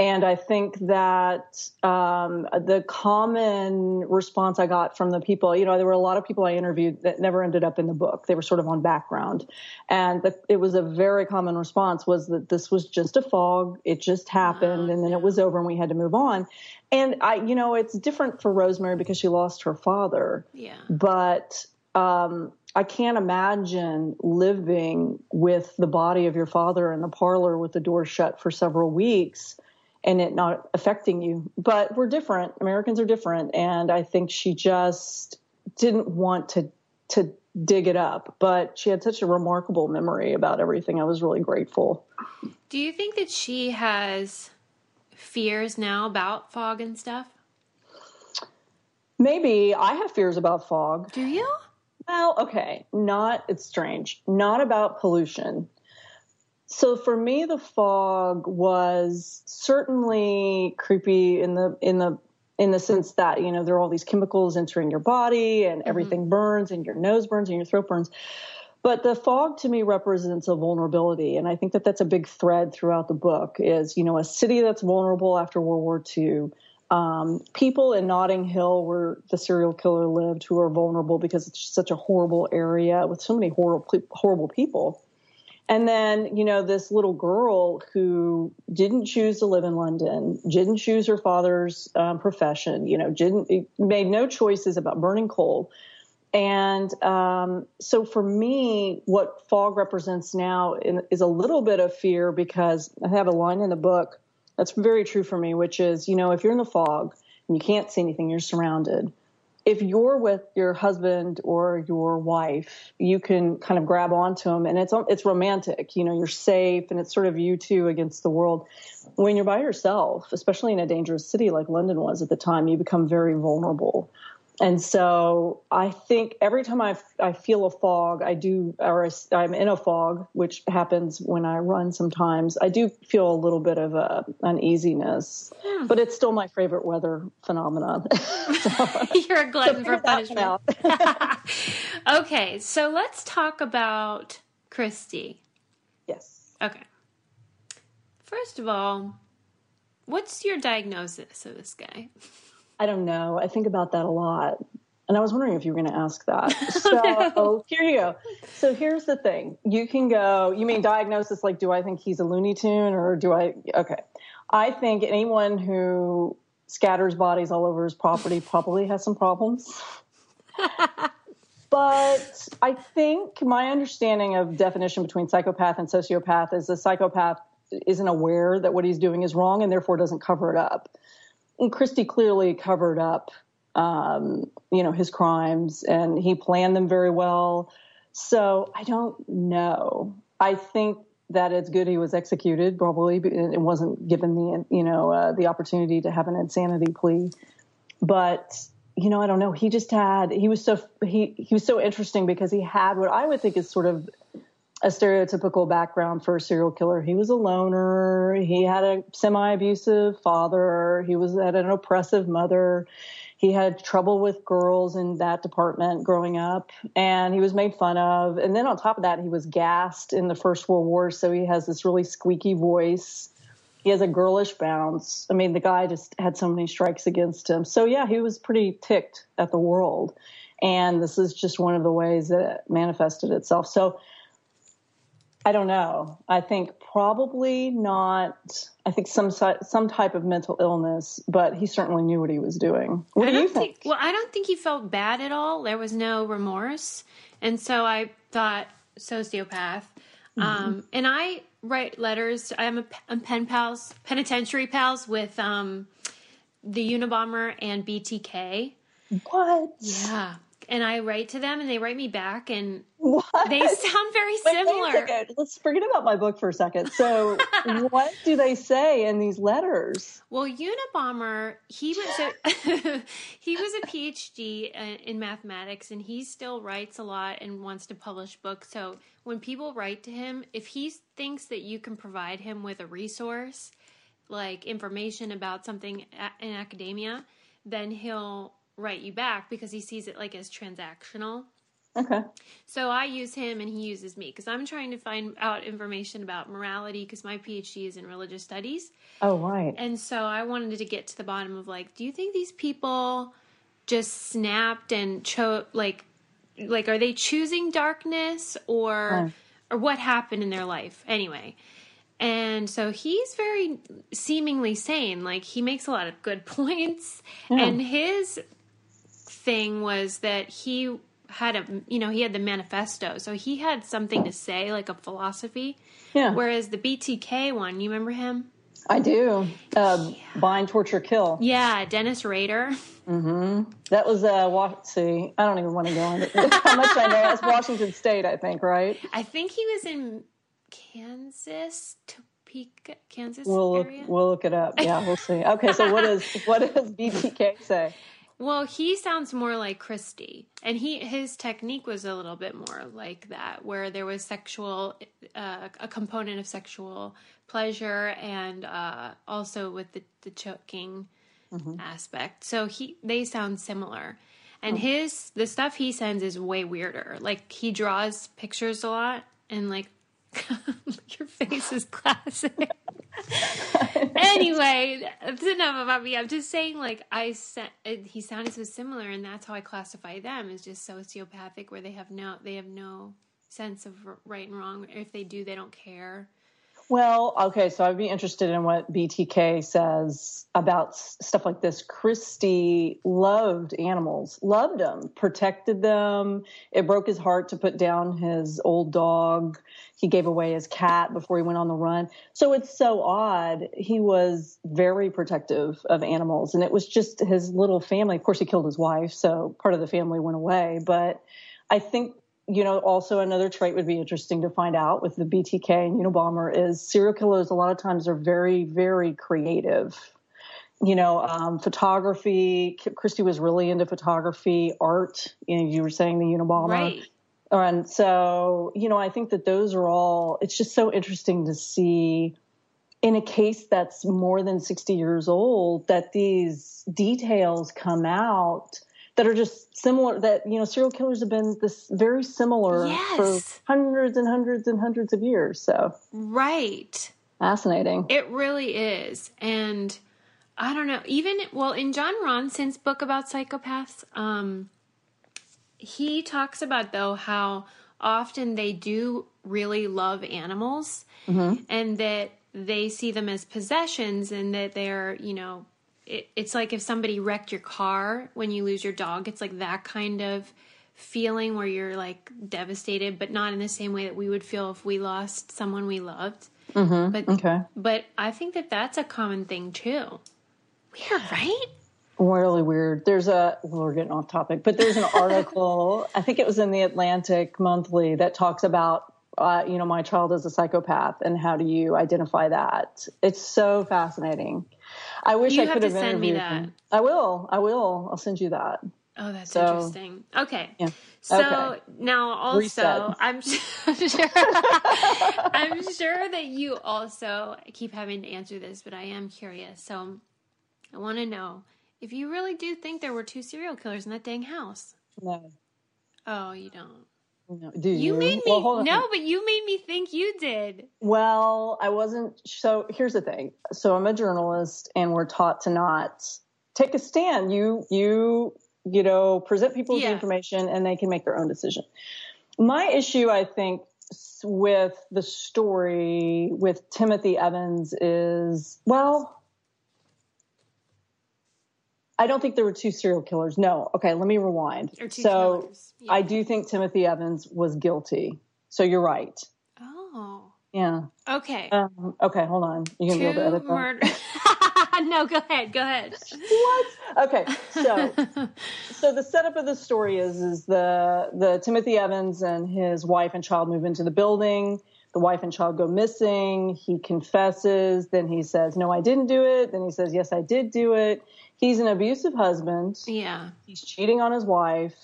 And I think that um, the common response I got from the people, you know, there were a lot of people I interviewed that never ended up in the book. They were sort of on background, and the, it was a very common response was that this was just a fog. It just happened, and then it was over, and we had to move on. And I, you know, it's different for Rosemary because she lost her father. Yeah. But um, I can't imagine living with the body of your father in the parlor with the door shut for several weeks and it not affecting you. But we're different. Americans are different. And I think she just didn't want to, to dig it up, but she had such a remarkable memory about everything. I was really grateful. Do you think that she has fears now about fog and stuff? Maybe I have fears about fog. Do you? Well, okay. Not, it's strange. Not about pollution. So for me, the fog was certainly creepy in the in the in the sense that you know there are all these chemicals entering your body and mm-hmm. everything mm-hmm. burns and your nose burns and your throat burns. But the fog to me represents a vulnerability, and I think that that's a big thread throughout the book. Is you know a city that's vulnerable after World War II. Um, people in Notting Hill, where the serial killer lived, who are vulnerable because it's such a horrible area with so many horrible horrible people And then, you know, this little girl who didn't choose to live in London, didn't choose her father's um, profession, you know, didn't made no choices about burning coal. And um, so for me, what fog represents now is a little bit of fear because I have a line in the book that's very true for me, which is, you know, if you're in the fog and you can't see anything, you're surrounded if you're with your husband or your wife, you can kind of grab onto them and it's it's romantic. You know, you're safe and it's sort of you two against the world. When you're by yourself, especially in a dangerous city like London was at the time, you become very vulnerable. And so I think every time I, I feel a fog, I do, or I'm in a fog, which happens when I run sometimes, I do feel a little bit of a uneasiness, hmm. but it's still my favorite weather phenomenon. so, You're a glutton so for punishment. okay, so let's talk about Christie. Yes. Okay. First of all, what's your diagnosis of this guy? I don't know. I think about that a lot. And I was wondering if you were going to ask that. So oh, no. here you go. So here's the thing. You can go, you mean diagnosis like, do I think he's a Looney Tune or do I? Okay. I think anyone who scatters bodies all over his property probably has some problems. but I think my understanding of definition between psychopath and sociopath is a psychopath isn't aware that what he's doing is wrong and therefore doesn't cover it up and Christie clearly covered up, um, you know, his crimes and he planned them very well. So I don't know. I think that it's good he was executed probably it wasn't given the you know uh, the opportunity to have an insanity plea but you know i don't know he just had he was so he he was so interesting because he had what i would think is sort of a stereotypical background for a serial killer. He was a loner. He had a semi-abusive father. He was had an oppressive mother. He had trouble with girls in that department growing up, and he was made fun of. And then on top of that, he was gassed in the First World War, so he has this really squeaky voice. He has a girlish bounce. I mean, the guy just had so many strikes against him. So yeah, he was pretty ticked at the world. And this is just one of the ways that it manifested itself. So I don't know. I think probably not. I think some some type of mental illness, but he certainly knew what he was doing. What I do you think? think? Well, I don't think he felt bad at all. There was no remorse, and so I thought sociopath. Mm-hmm. Um, and I write letters. I'm a I'm pen pals, penitentiary pals with um, the Unabomber and BTK. What? Yeah and I write to them and they write me back and what? they sound very Wait, similar. Let's forget about my book for a second. So what do they say in these letters? Well, Unabomber, he was a he was a PhD in mathematics and he still writes a lot and wants to publish books. So when people write to him, if he thinks that you can provide him with a resource like information about something in academia, then he'll write you back because he sees it like as transactional. Okay. So I use him and he uses me because I'm trying to find out information about morality because my PhD is in religious studies. Oh, right. And so I wanted to get to the bottom of like, do you think these people just snapped and chose like, like are they choosing darkness or or what happened in their life anyway? And so he's very seemingly sane. Like he makes a lot of good points, yeah. and his thing was that he had a you know he had the manifesto. So he had something to say like a philosophy. Yeah. Whereas the btk one you remember him? I do. Uh, yeah. bind torture kill. Yeah dennis rader. Mm-hmm. That was uh wa- see i don't even want to go into how much i know. It's washington state i think right? I think he was in kansas topeka kansas we'll look, area. we'll look it up. Yeah we'll see. Okay so what does what does btk say well, he sounds more like Christie, and he his technique was a little bit more like that, where there was sexual uh, a component of sexual pleasure, and uh, also with the the choking mm-hmm. aspect. So he they sound similar, and mm-hmm. his the stuff he sends is way weirder. Like he draws pictures a lot, and like your face is classic. anyway, that's enough about me. I'm just saying, like, I said, he sounded so similar, and that's how I classify them as just sociopathic, where they have no, they have no sense of right and wrong. If they do, they don't care. Well, okay, so I'd be interested in what BTK says about stuff like this. Christie loved animals, loved them, protected them. It broke his heart to put down his old dog. He gave away his cat before he went on the run. So it's so odd. He was very protective of animals, and it was just his little family. Of course, he killed his wife, so part of the family went away. But I think you know, also another trait would be interesting to find out with the BTK and Unabomber is serial killers a lot of times are very, very creative. You know, um, photography. Christie was really into photography, art. You know, you were saying the Unabomber. Right. And so, you know, I think that those are all, it's just so interesting to see in a case that's more than 60 years old that these details come out that are just similar that you know serial killers have been this very similar Yes. for hundreds and hundreds and hundreds of years so Right. fascinating It really is. And I don't know, even well in Jon Ronson's book about psychopaths, um he talks about though how often they do really love animals and that they see them as possessions and that they're, you know, it, it's like if somebody wrecked your car when you lose your dog, it's like that kind of feeling where you're like devastated, but not in the same way that we would feel if we lost someone we loved. Mm-hmm. But okay but I think that that's a common thing too. Weird, right? really weird there's a well, we're getting off topic but there's an article i think it was in the atlantic monthly that talks about uh, you know my child is a psychopath and how do you identify that it's so fascinating i wish You i could have send me interviewed that. him. i will i will i'll send you that Oh, that's So- interesting. Okay. Yeah. So Okay. now also Reset. I'm sure I'm sure that you also keep having to answer this, but I am curious. So I want to know if you really do think there were two serial killers in that dang house. no Oh, you don't. No do you, You made me Well, no, but you made me think you did. Well, I wasn't. So here's the thing. So I'm a journalist, and we're taught to not take a stand. You, you, you know, present people with Yeah. the information, and they can make their own decision. My issue, I think, with the story with Timothy Evans is well. I don't think there were two serial killers. No. Okay, let me rewind. Or two so killers. Yeah. I do think Timothy Evans was guilty. So you're right. Oh. Yeah. Okay. Um, okay, hold on. You gonna be able to Two edit that? murder. no, go ahead. Go ahead. What? Okay, so so the setup of the story is is the the Timothy Evans and his wife and child move into the building. The wife and child go missing. He confesses. Then he says, "No, I didn't do it." Then he says, "Yes, I did do it." He's an abusive husband. Yeah. He's cheating on his wife.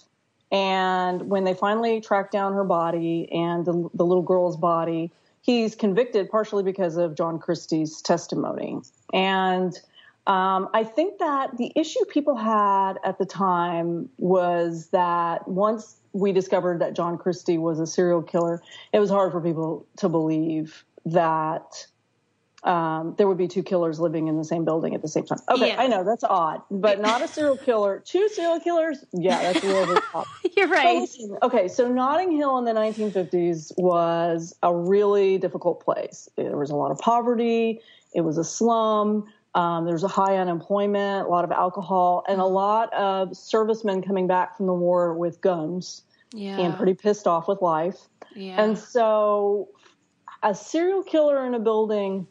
And when they finally track down her body and the, the little girl's body, he's convicted partially because of John Christie's testimony. And um, I think that the issue people had at the time was that once we discovered that John Christie was a serial killer, it was hard for people to believe that um, there would be two killers living in the same building at the same time. Okay, Yeah. I know that's odd, but not a serial killer. Two serial killers? Yeah, that's a little bit odd. You're right. listen, okay, so Notting Hill in the 1950s was a really difficult place. There was a lot of poverty. It was a slum. Um, there was a high unemployment, a lot of alcohol, and a lot of servicemen coming back from the war with guns Yeah. and pretty pissed off with life. yeah. And so, a serial killer in a building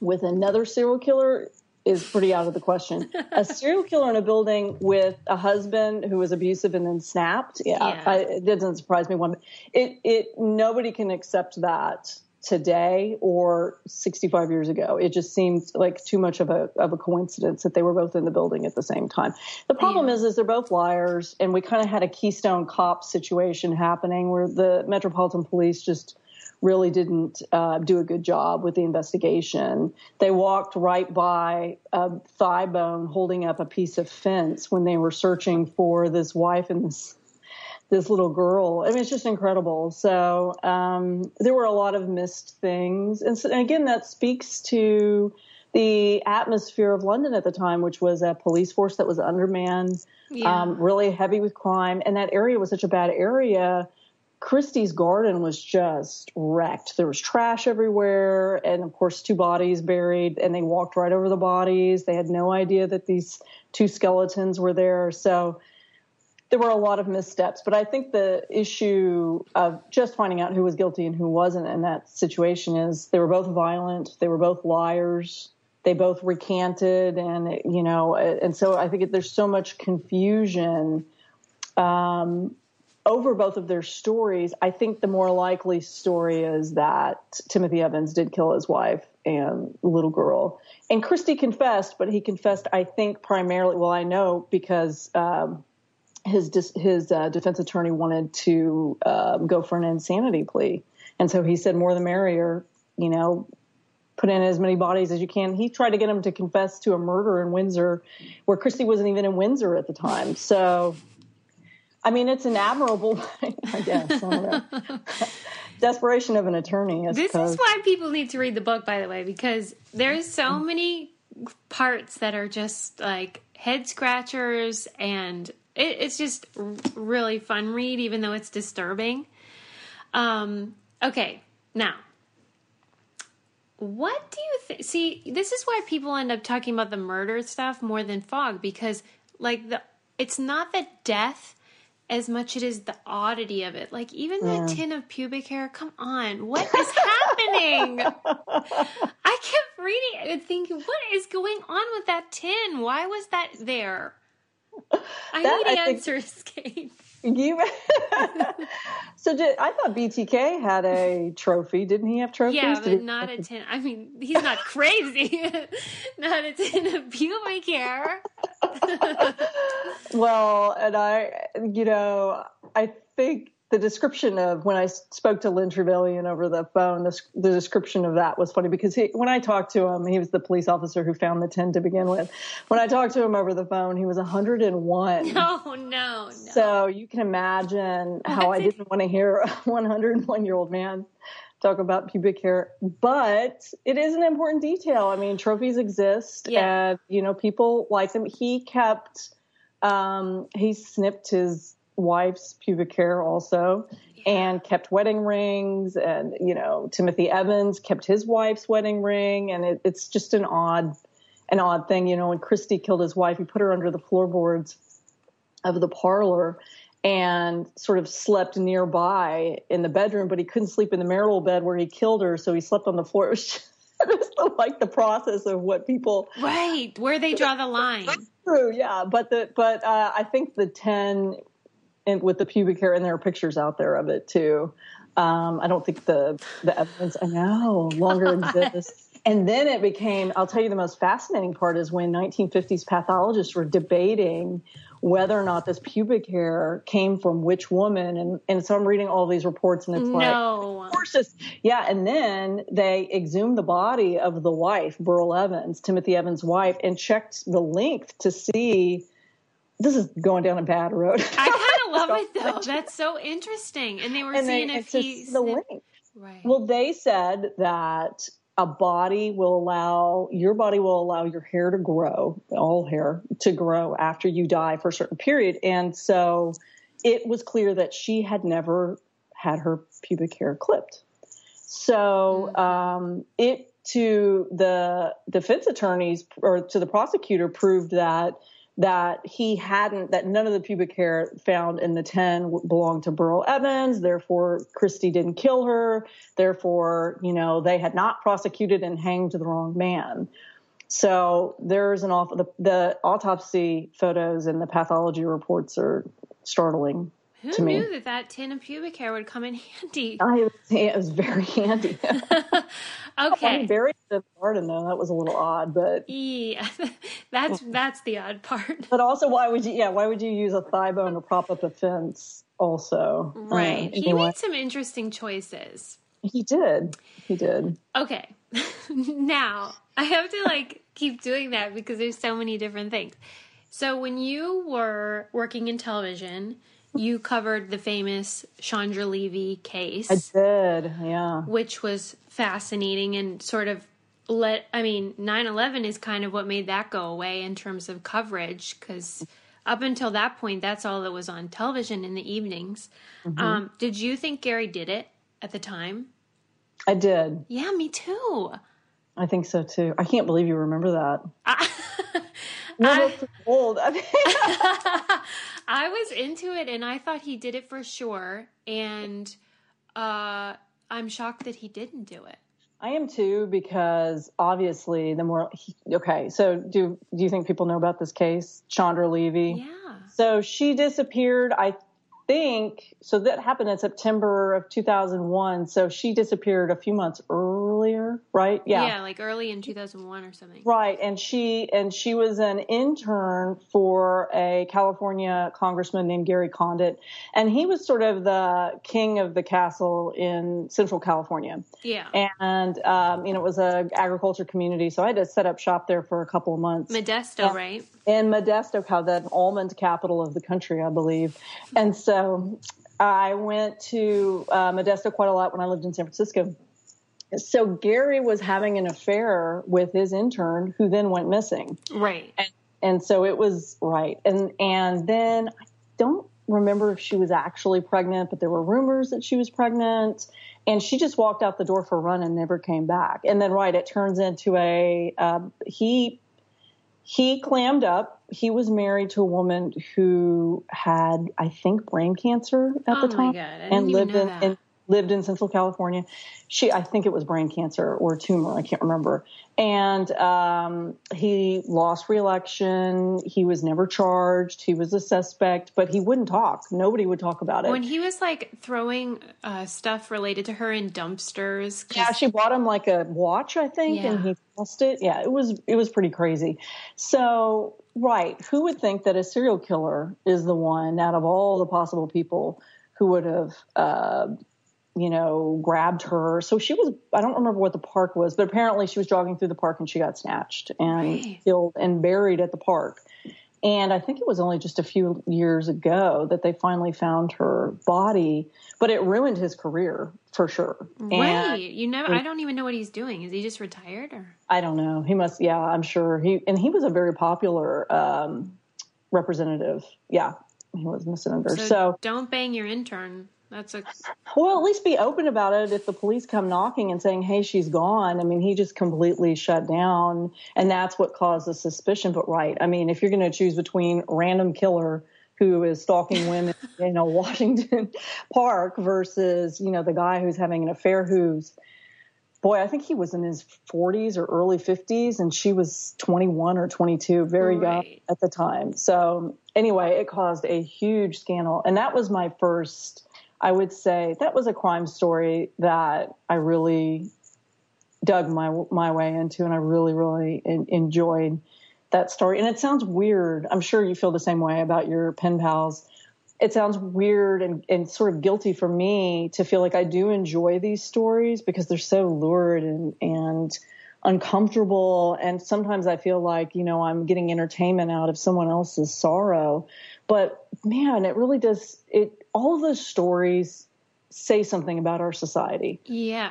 with another serial killer is pretty out of the question. a serial killer in a building with a husband who was abusive and then snapped, yeah, Yeah. I, it doesn't surprise me one. bit. It it nobody can accept that today or 65 years ago. It just seems like too much of a of a coincidence that they were both in the building at the same time. The problem Yeah. is, is they're both liars, and we kind of had a Keystone Cop situation happening where the Metropolitan Police just really didn't uh, do a good job with the investigation. They walked right by a thigh bone holding up a piece of fence when they were searching for this wife and this this little girl. I mean, it's just incredible. So um, there were a lot of missed things, and, so, and again, that speaks to the atmosphere of London at the time, which was a police force that was undermanned, Yeah. um, really heavy with crime, and that area was such a bad area. Christie's garden was just wrecked. There was trash everywhere, and of course, two bodies buried, and they walked right over the bodies. They had no idea that these two skeletons were there. So there were a lot of missteps. But I think the issue of just finding out who was guilty and who wasn't in that situation is they were both violent, they were both liars. They both recanted, and you know, and so I think there's so much confusion um, over both of their stories, I think the more likely story is that Timothy Evans did kill his wife and little girl. And Christie confessed, but he confessed, I think, primarily. Well, I know because um, his his uh, defense attorney wanted to um, go for an insanity plea, and so he said, "More the merrier." You know, put in as many bodies as you can. He tried to get him to confess to a murder in Windsor, where Christie wasn't even in Windsor at the time. So I mean, it's an admirable, I guess. I Desperation of an attorney. This is why people need to read the book, by the way, because there's so many parts that are just like head scratchers, and it, it's just really fun read, even though it's disturbing. Um, okay, now what do you think? See, this is why people end up talking about the murder stuff more than fog because, like, the it's not the death as much it is the oddity of it. Like even that tin of pubic hair, come on, what is happening? I kept reading and thinking, what is going on with that tin? Why was that there? I that, need I answers, Kate. You so did I thought BTK had a trophy? Didn't he have trophies? Yeah, but not a tin. I mean, he's not crazy. not a tin of pubic hair. well, and I, you know, I think the description of when I spoke to Lynn Trevelyan over the phone, the, the, description of that was funny because he, when I talked to him, he was the police officer who found the 10 to begin with. When I talked to him over the phone, he was 101. No, no, no. So you can imagine how I didn't want to hear a 101 year old man talk about pubic hair, but it is an important detail. I mean, trophies exist yeah. and, you know, people like them. He kept, um, he snipped his wife's pubic hair also and kept wedding rings and you know timothy evans kept his wife's wedding ring and it, it's just an odd an odd thing you know when christie killed his wife he put her under the floorboards of the parlor and sort of slept nearby in the bedroom but he couldn't sleep in the marital bed where he killed her so he slept on the floor. It was just, like the process of what people right where they draw the line. True yeah but the but uh, i think the 10 and with the pubic hair, and there are pictures out there of it too. Um, I don't think the the evidence I know longer exists. And then it became. I'll tell you the most fascinating part is when 1950s pathologists were debating whether or not this pubic hair came from which woman. And, and so I'm reading all these reports and it's like, no. of course it's, yeah. And then they exhumed the body of the wife, Beryl Evans, Timothy Evans' wife, and checked the length to see this is going down a bad road. I love it though. That's so interesting. And they were and seeing they, if he the link. Right. Well, they said that a body will allow your body will allow your hair to grow, all hair to grow after you die for a certain period. And so it was clear that she had never had her pubic hair clipped. So mm-hmm. um, it to the defense attorneys or to the prosecutor proved that that he hadn't, that none of the pubic hair found in the 10 belonged to Beryl Evans. Therefore, Christie didn't kill her. Therefore, you know, they had not prosecuted and hanged the wrong man. So there's an awful, the, the autopsy photos and the pathology reports are startling. Who to knew me. that that tin of pubic hair would come in handy? I, would say it was very handy. okay. Buried in the garden though, that was a little odd, but yeah, that's that's the odd part. But also, why would you? Yeah, why would you use a thigh bone to prop up a fence? Also, right? Uh, he made some interesting choices. He did. He did. Okay, now I have to like keep doing that because there's so many different things. So when you were working in television you covered the famous Chandra Levy case. I did, yeah. Which was fascinating and sort of let, I mean, 9 11 is kind of what made that go away in terms of coverage because up until that point, that's all that was on television in the evenings. Mm-hmm. Um, did you think Gary did it at the time? I did. Yeah, me too. I think so too. I can't believe you remember that. You're both old. I I was into it and I thought he did it for sure. And uh, I'm shocked that he didn't do it. I am too because obviously the more he, okay. So do do you think people know about this case, Chandra Levy? Yeah. So she disappeared. I think so. That happened in September of 2001. So she disappeared a few months earlier, right? Yeah, Yeah, like early in 2001 or something. Right, and she and she was an intern for a California congressman named Gary Condit, and he was sort of the king of the castle in Central California. Yeah. And um, you know, it was a agriculture community, so I had to set up shop there for a couple of months Modesto, right? in Modesto, Cal, the almond capital of the country, I believe. And so I went to uh, Modesto quite a lot when I lived in San Francisco. So Gary was having an affair with his intern, who then went missing. Right. And, and so it was right. And and then I don't remember if she was actually pregnant, but there were rumors that she was pregnant. And she just walked out the door for a run and never came back. And then right, it turns into a um, he he clammed up. He was married to a woman who had, I think, brain cancer at Oh the time, God, I didn't and lived in, in lived in Central California. She, I think it was brain cancer or tumor, I can't remember. And um, he lost reelection. He was never charged. He was a suspect, but he wouldn't talk. Nobody would talk about it. When he was like throwing uh, stuff related to her in dumpsters. Yeah, she bought him like a watch, I think, and he lost it. Yeah, it was it was pretty crazy. So, right, who would think that a serial killer is the one out of all the possible people who would have, uh, you know, grabbed her? So she was. I don't remember what the park was, but apparently she was jogging through the park and she got snatched and Right. killed and buried at the park. And I think it was only just a few years ago that they finally found her body, but it ruined his career for sure. And- right. You never. I don't even know what he's doing. Is he just retired or? I don't know. He must. Yeah, I'm sure he and he was a very popular um, representative. Yeah, he was senator. So, So, don't bang your intern. That's a. well, at least be open about it. If the police come knocking and saying, "Hey, she's gone," I mean, he just completely shut down, and that's what caused the suspicion. But right, I mean, if you're going to choose between random killer who is stalking women in a Washington Park versus you know the guy who's having an affair who's boy, I think he was in his 40s or early 50s, and she was 21 or 22, very young at the time. So, anyway, it caused a huge scandal. And that was my first, I would say, that was a crime story that I really dug my, my way into, and I really, really en- enjoyed that story. And it sounds weird. I'm sure you feel the same way about your pen pals it sounds weird and, and sort of guilty for me to feel like I do enjoy these stories because they're so lurid and, and uncomfortable. And sometimes I feel like, you know, I'm getting entertainment out of someone else's sorrow. But man, it really does it all those stories say something about our society. Yeah.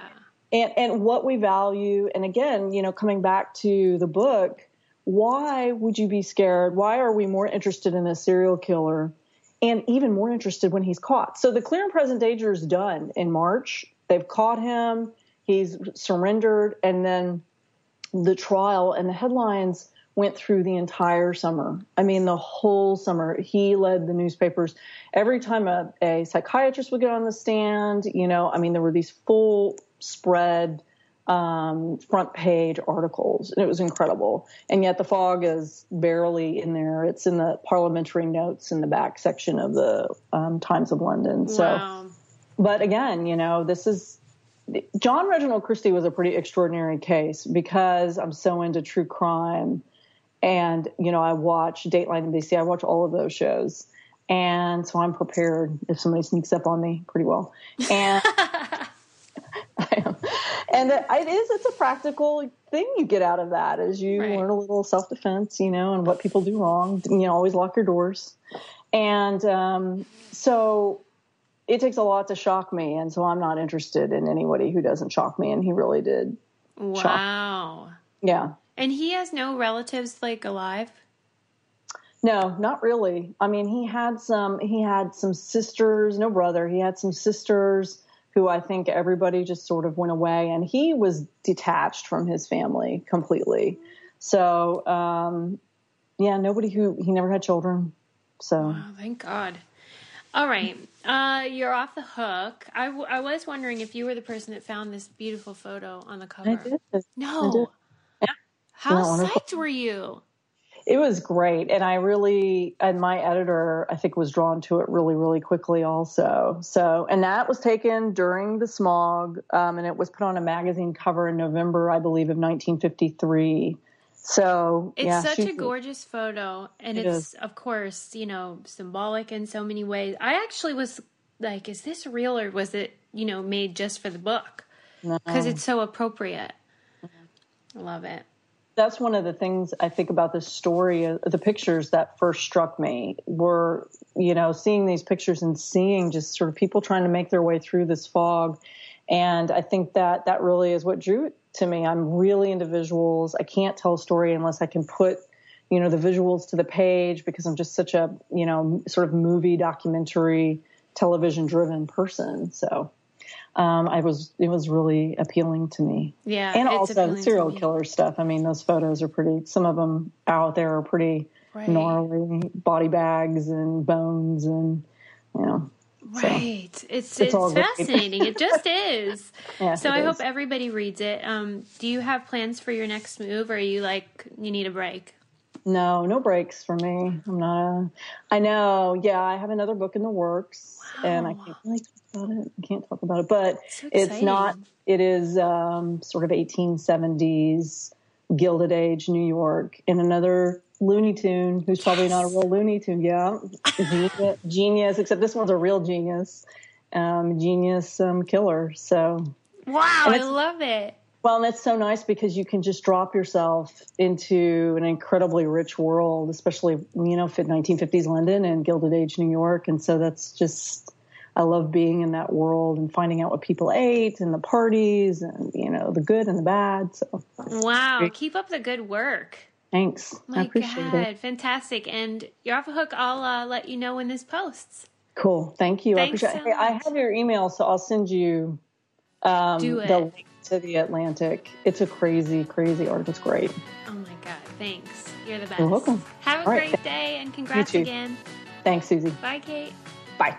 and and what we value and again you know coming back to the book why would you be scared? Why are we more interested in a serial killer and even more interested when he's caught? So the clear and present danger is done in march. They've caught him. He's surrendered. And then the trial and the headlines went through the entire summer. I mean, the whole summer. He led the newspapers. Every time a, a psychiatrist would get on the stand, you know, I mean, there were these full spread um, front page articles, and it was incredible. And yet, the fog is barely in there. It's in the parliamentary notes in the back section of the um, Times of London. So wow. but again, you know, this is John Reginald Christie was a pretty extraordinary case because I'm so into true crime. And, you know, I watch Dateline NBC, I watch all of those shows. And so I'm prepared if somebody sneaks up on me pretty well. And I am. And it is, it's a practical thing you get out of that is you Right. learn a little self defense, you know, and what people do wrong. You know, always lock your doors. And um, so it takes a lot to shock me. And so I'm not interested in anybody who doesn't shock me. And he really did. Wow. Yeah. And he has no relatives like alive. No, not really. I mean, he had some. He had some sisters, no brother. He had some sisters who I think everybody just sort of went away, and he was detached from his family completely. So, um, yeah, nobody who he never had children. So, Oh, thank God. All right. Uh, you're off the hook. I, w- I was wondering if you were the person that found this beautiful photo on the cover. I did. I did. No. How Isn't that wonderful? psyched were you? It was great, and I really and my editor I think was drawn to it really really quickly also. So and that was taken during the smog, um, and it was put on a magazine cover in November I believe of 1953. So It's yeah, such she- a gorgeous photo, and It it's is. of course you know symbolic in so many ways. I actually was like, "Is this real or was it you know made just for the book?" Because it's so appropriate. I love it. That's one of the things I think about this story. uh, The pictures that first struck me were, you know, seeing these pictures and seeing just sort of people trying to make their way through this fog. And I think that that really is what drew it to me. I'm really into visuals. I can't tell a story unless I can put, you know, the visuals to the page because I'm just such a, you know, sort of movie documentary television driven person. So, um, I was, it was really appealing to me Yeah, and also serial killer stuff. I mean, those photos are pretty. Some of them out there are pretty Right. gnarly, body bags and bones, and you know. so, Right. It's It's it's, all fascinating. it just is. Yeah, so I is. hope everybody reads it. Um, do you have plans for your next move, or are you like you need a break? no, no breaks for me. I'm not. A, I know. Yeah, I have another book in the works, and I can't really about it. I can't talk about it, but So it's not. It is um, sort of 1870s Gilded Age New York in another Looney Tune, who's probably not a real Looney Tune. Yeah, genius, genius, except this one's a real genius, um, genius um, killer. So, Wow, I love it. well, and it's so nice because you can just drop yourself into an incredibly rich world, especially you know, fit 1950s London and Gilded Age New York, and so that's just. I love being in that world and finding out what people ate and the parties and you know the good and the bad. So Wow, keep up the good work. thanks, I My appreciate God, it. fantastic! And you're off a hook. I'll uh, let you know when this posts. Cool, thank you. Thanks I appreciate. so it. Hey, I have your email, so I'll send you um, Do it. the link to the Atlantic. It's a crazy, crazy article. It's great. Oh my God, thanks. You're the best. You're welcome. Have a All right. great day and congrats again. Thanks, Susie. Bye, Kate. Bye.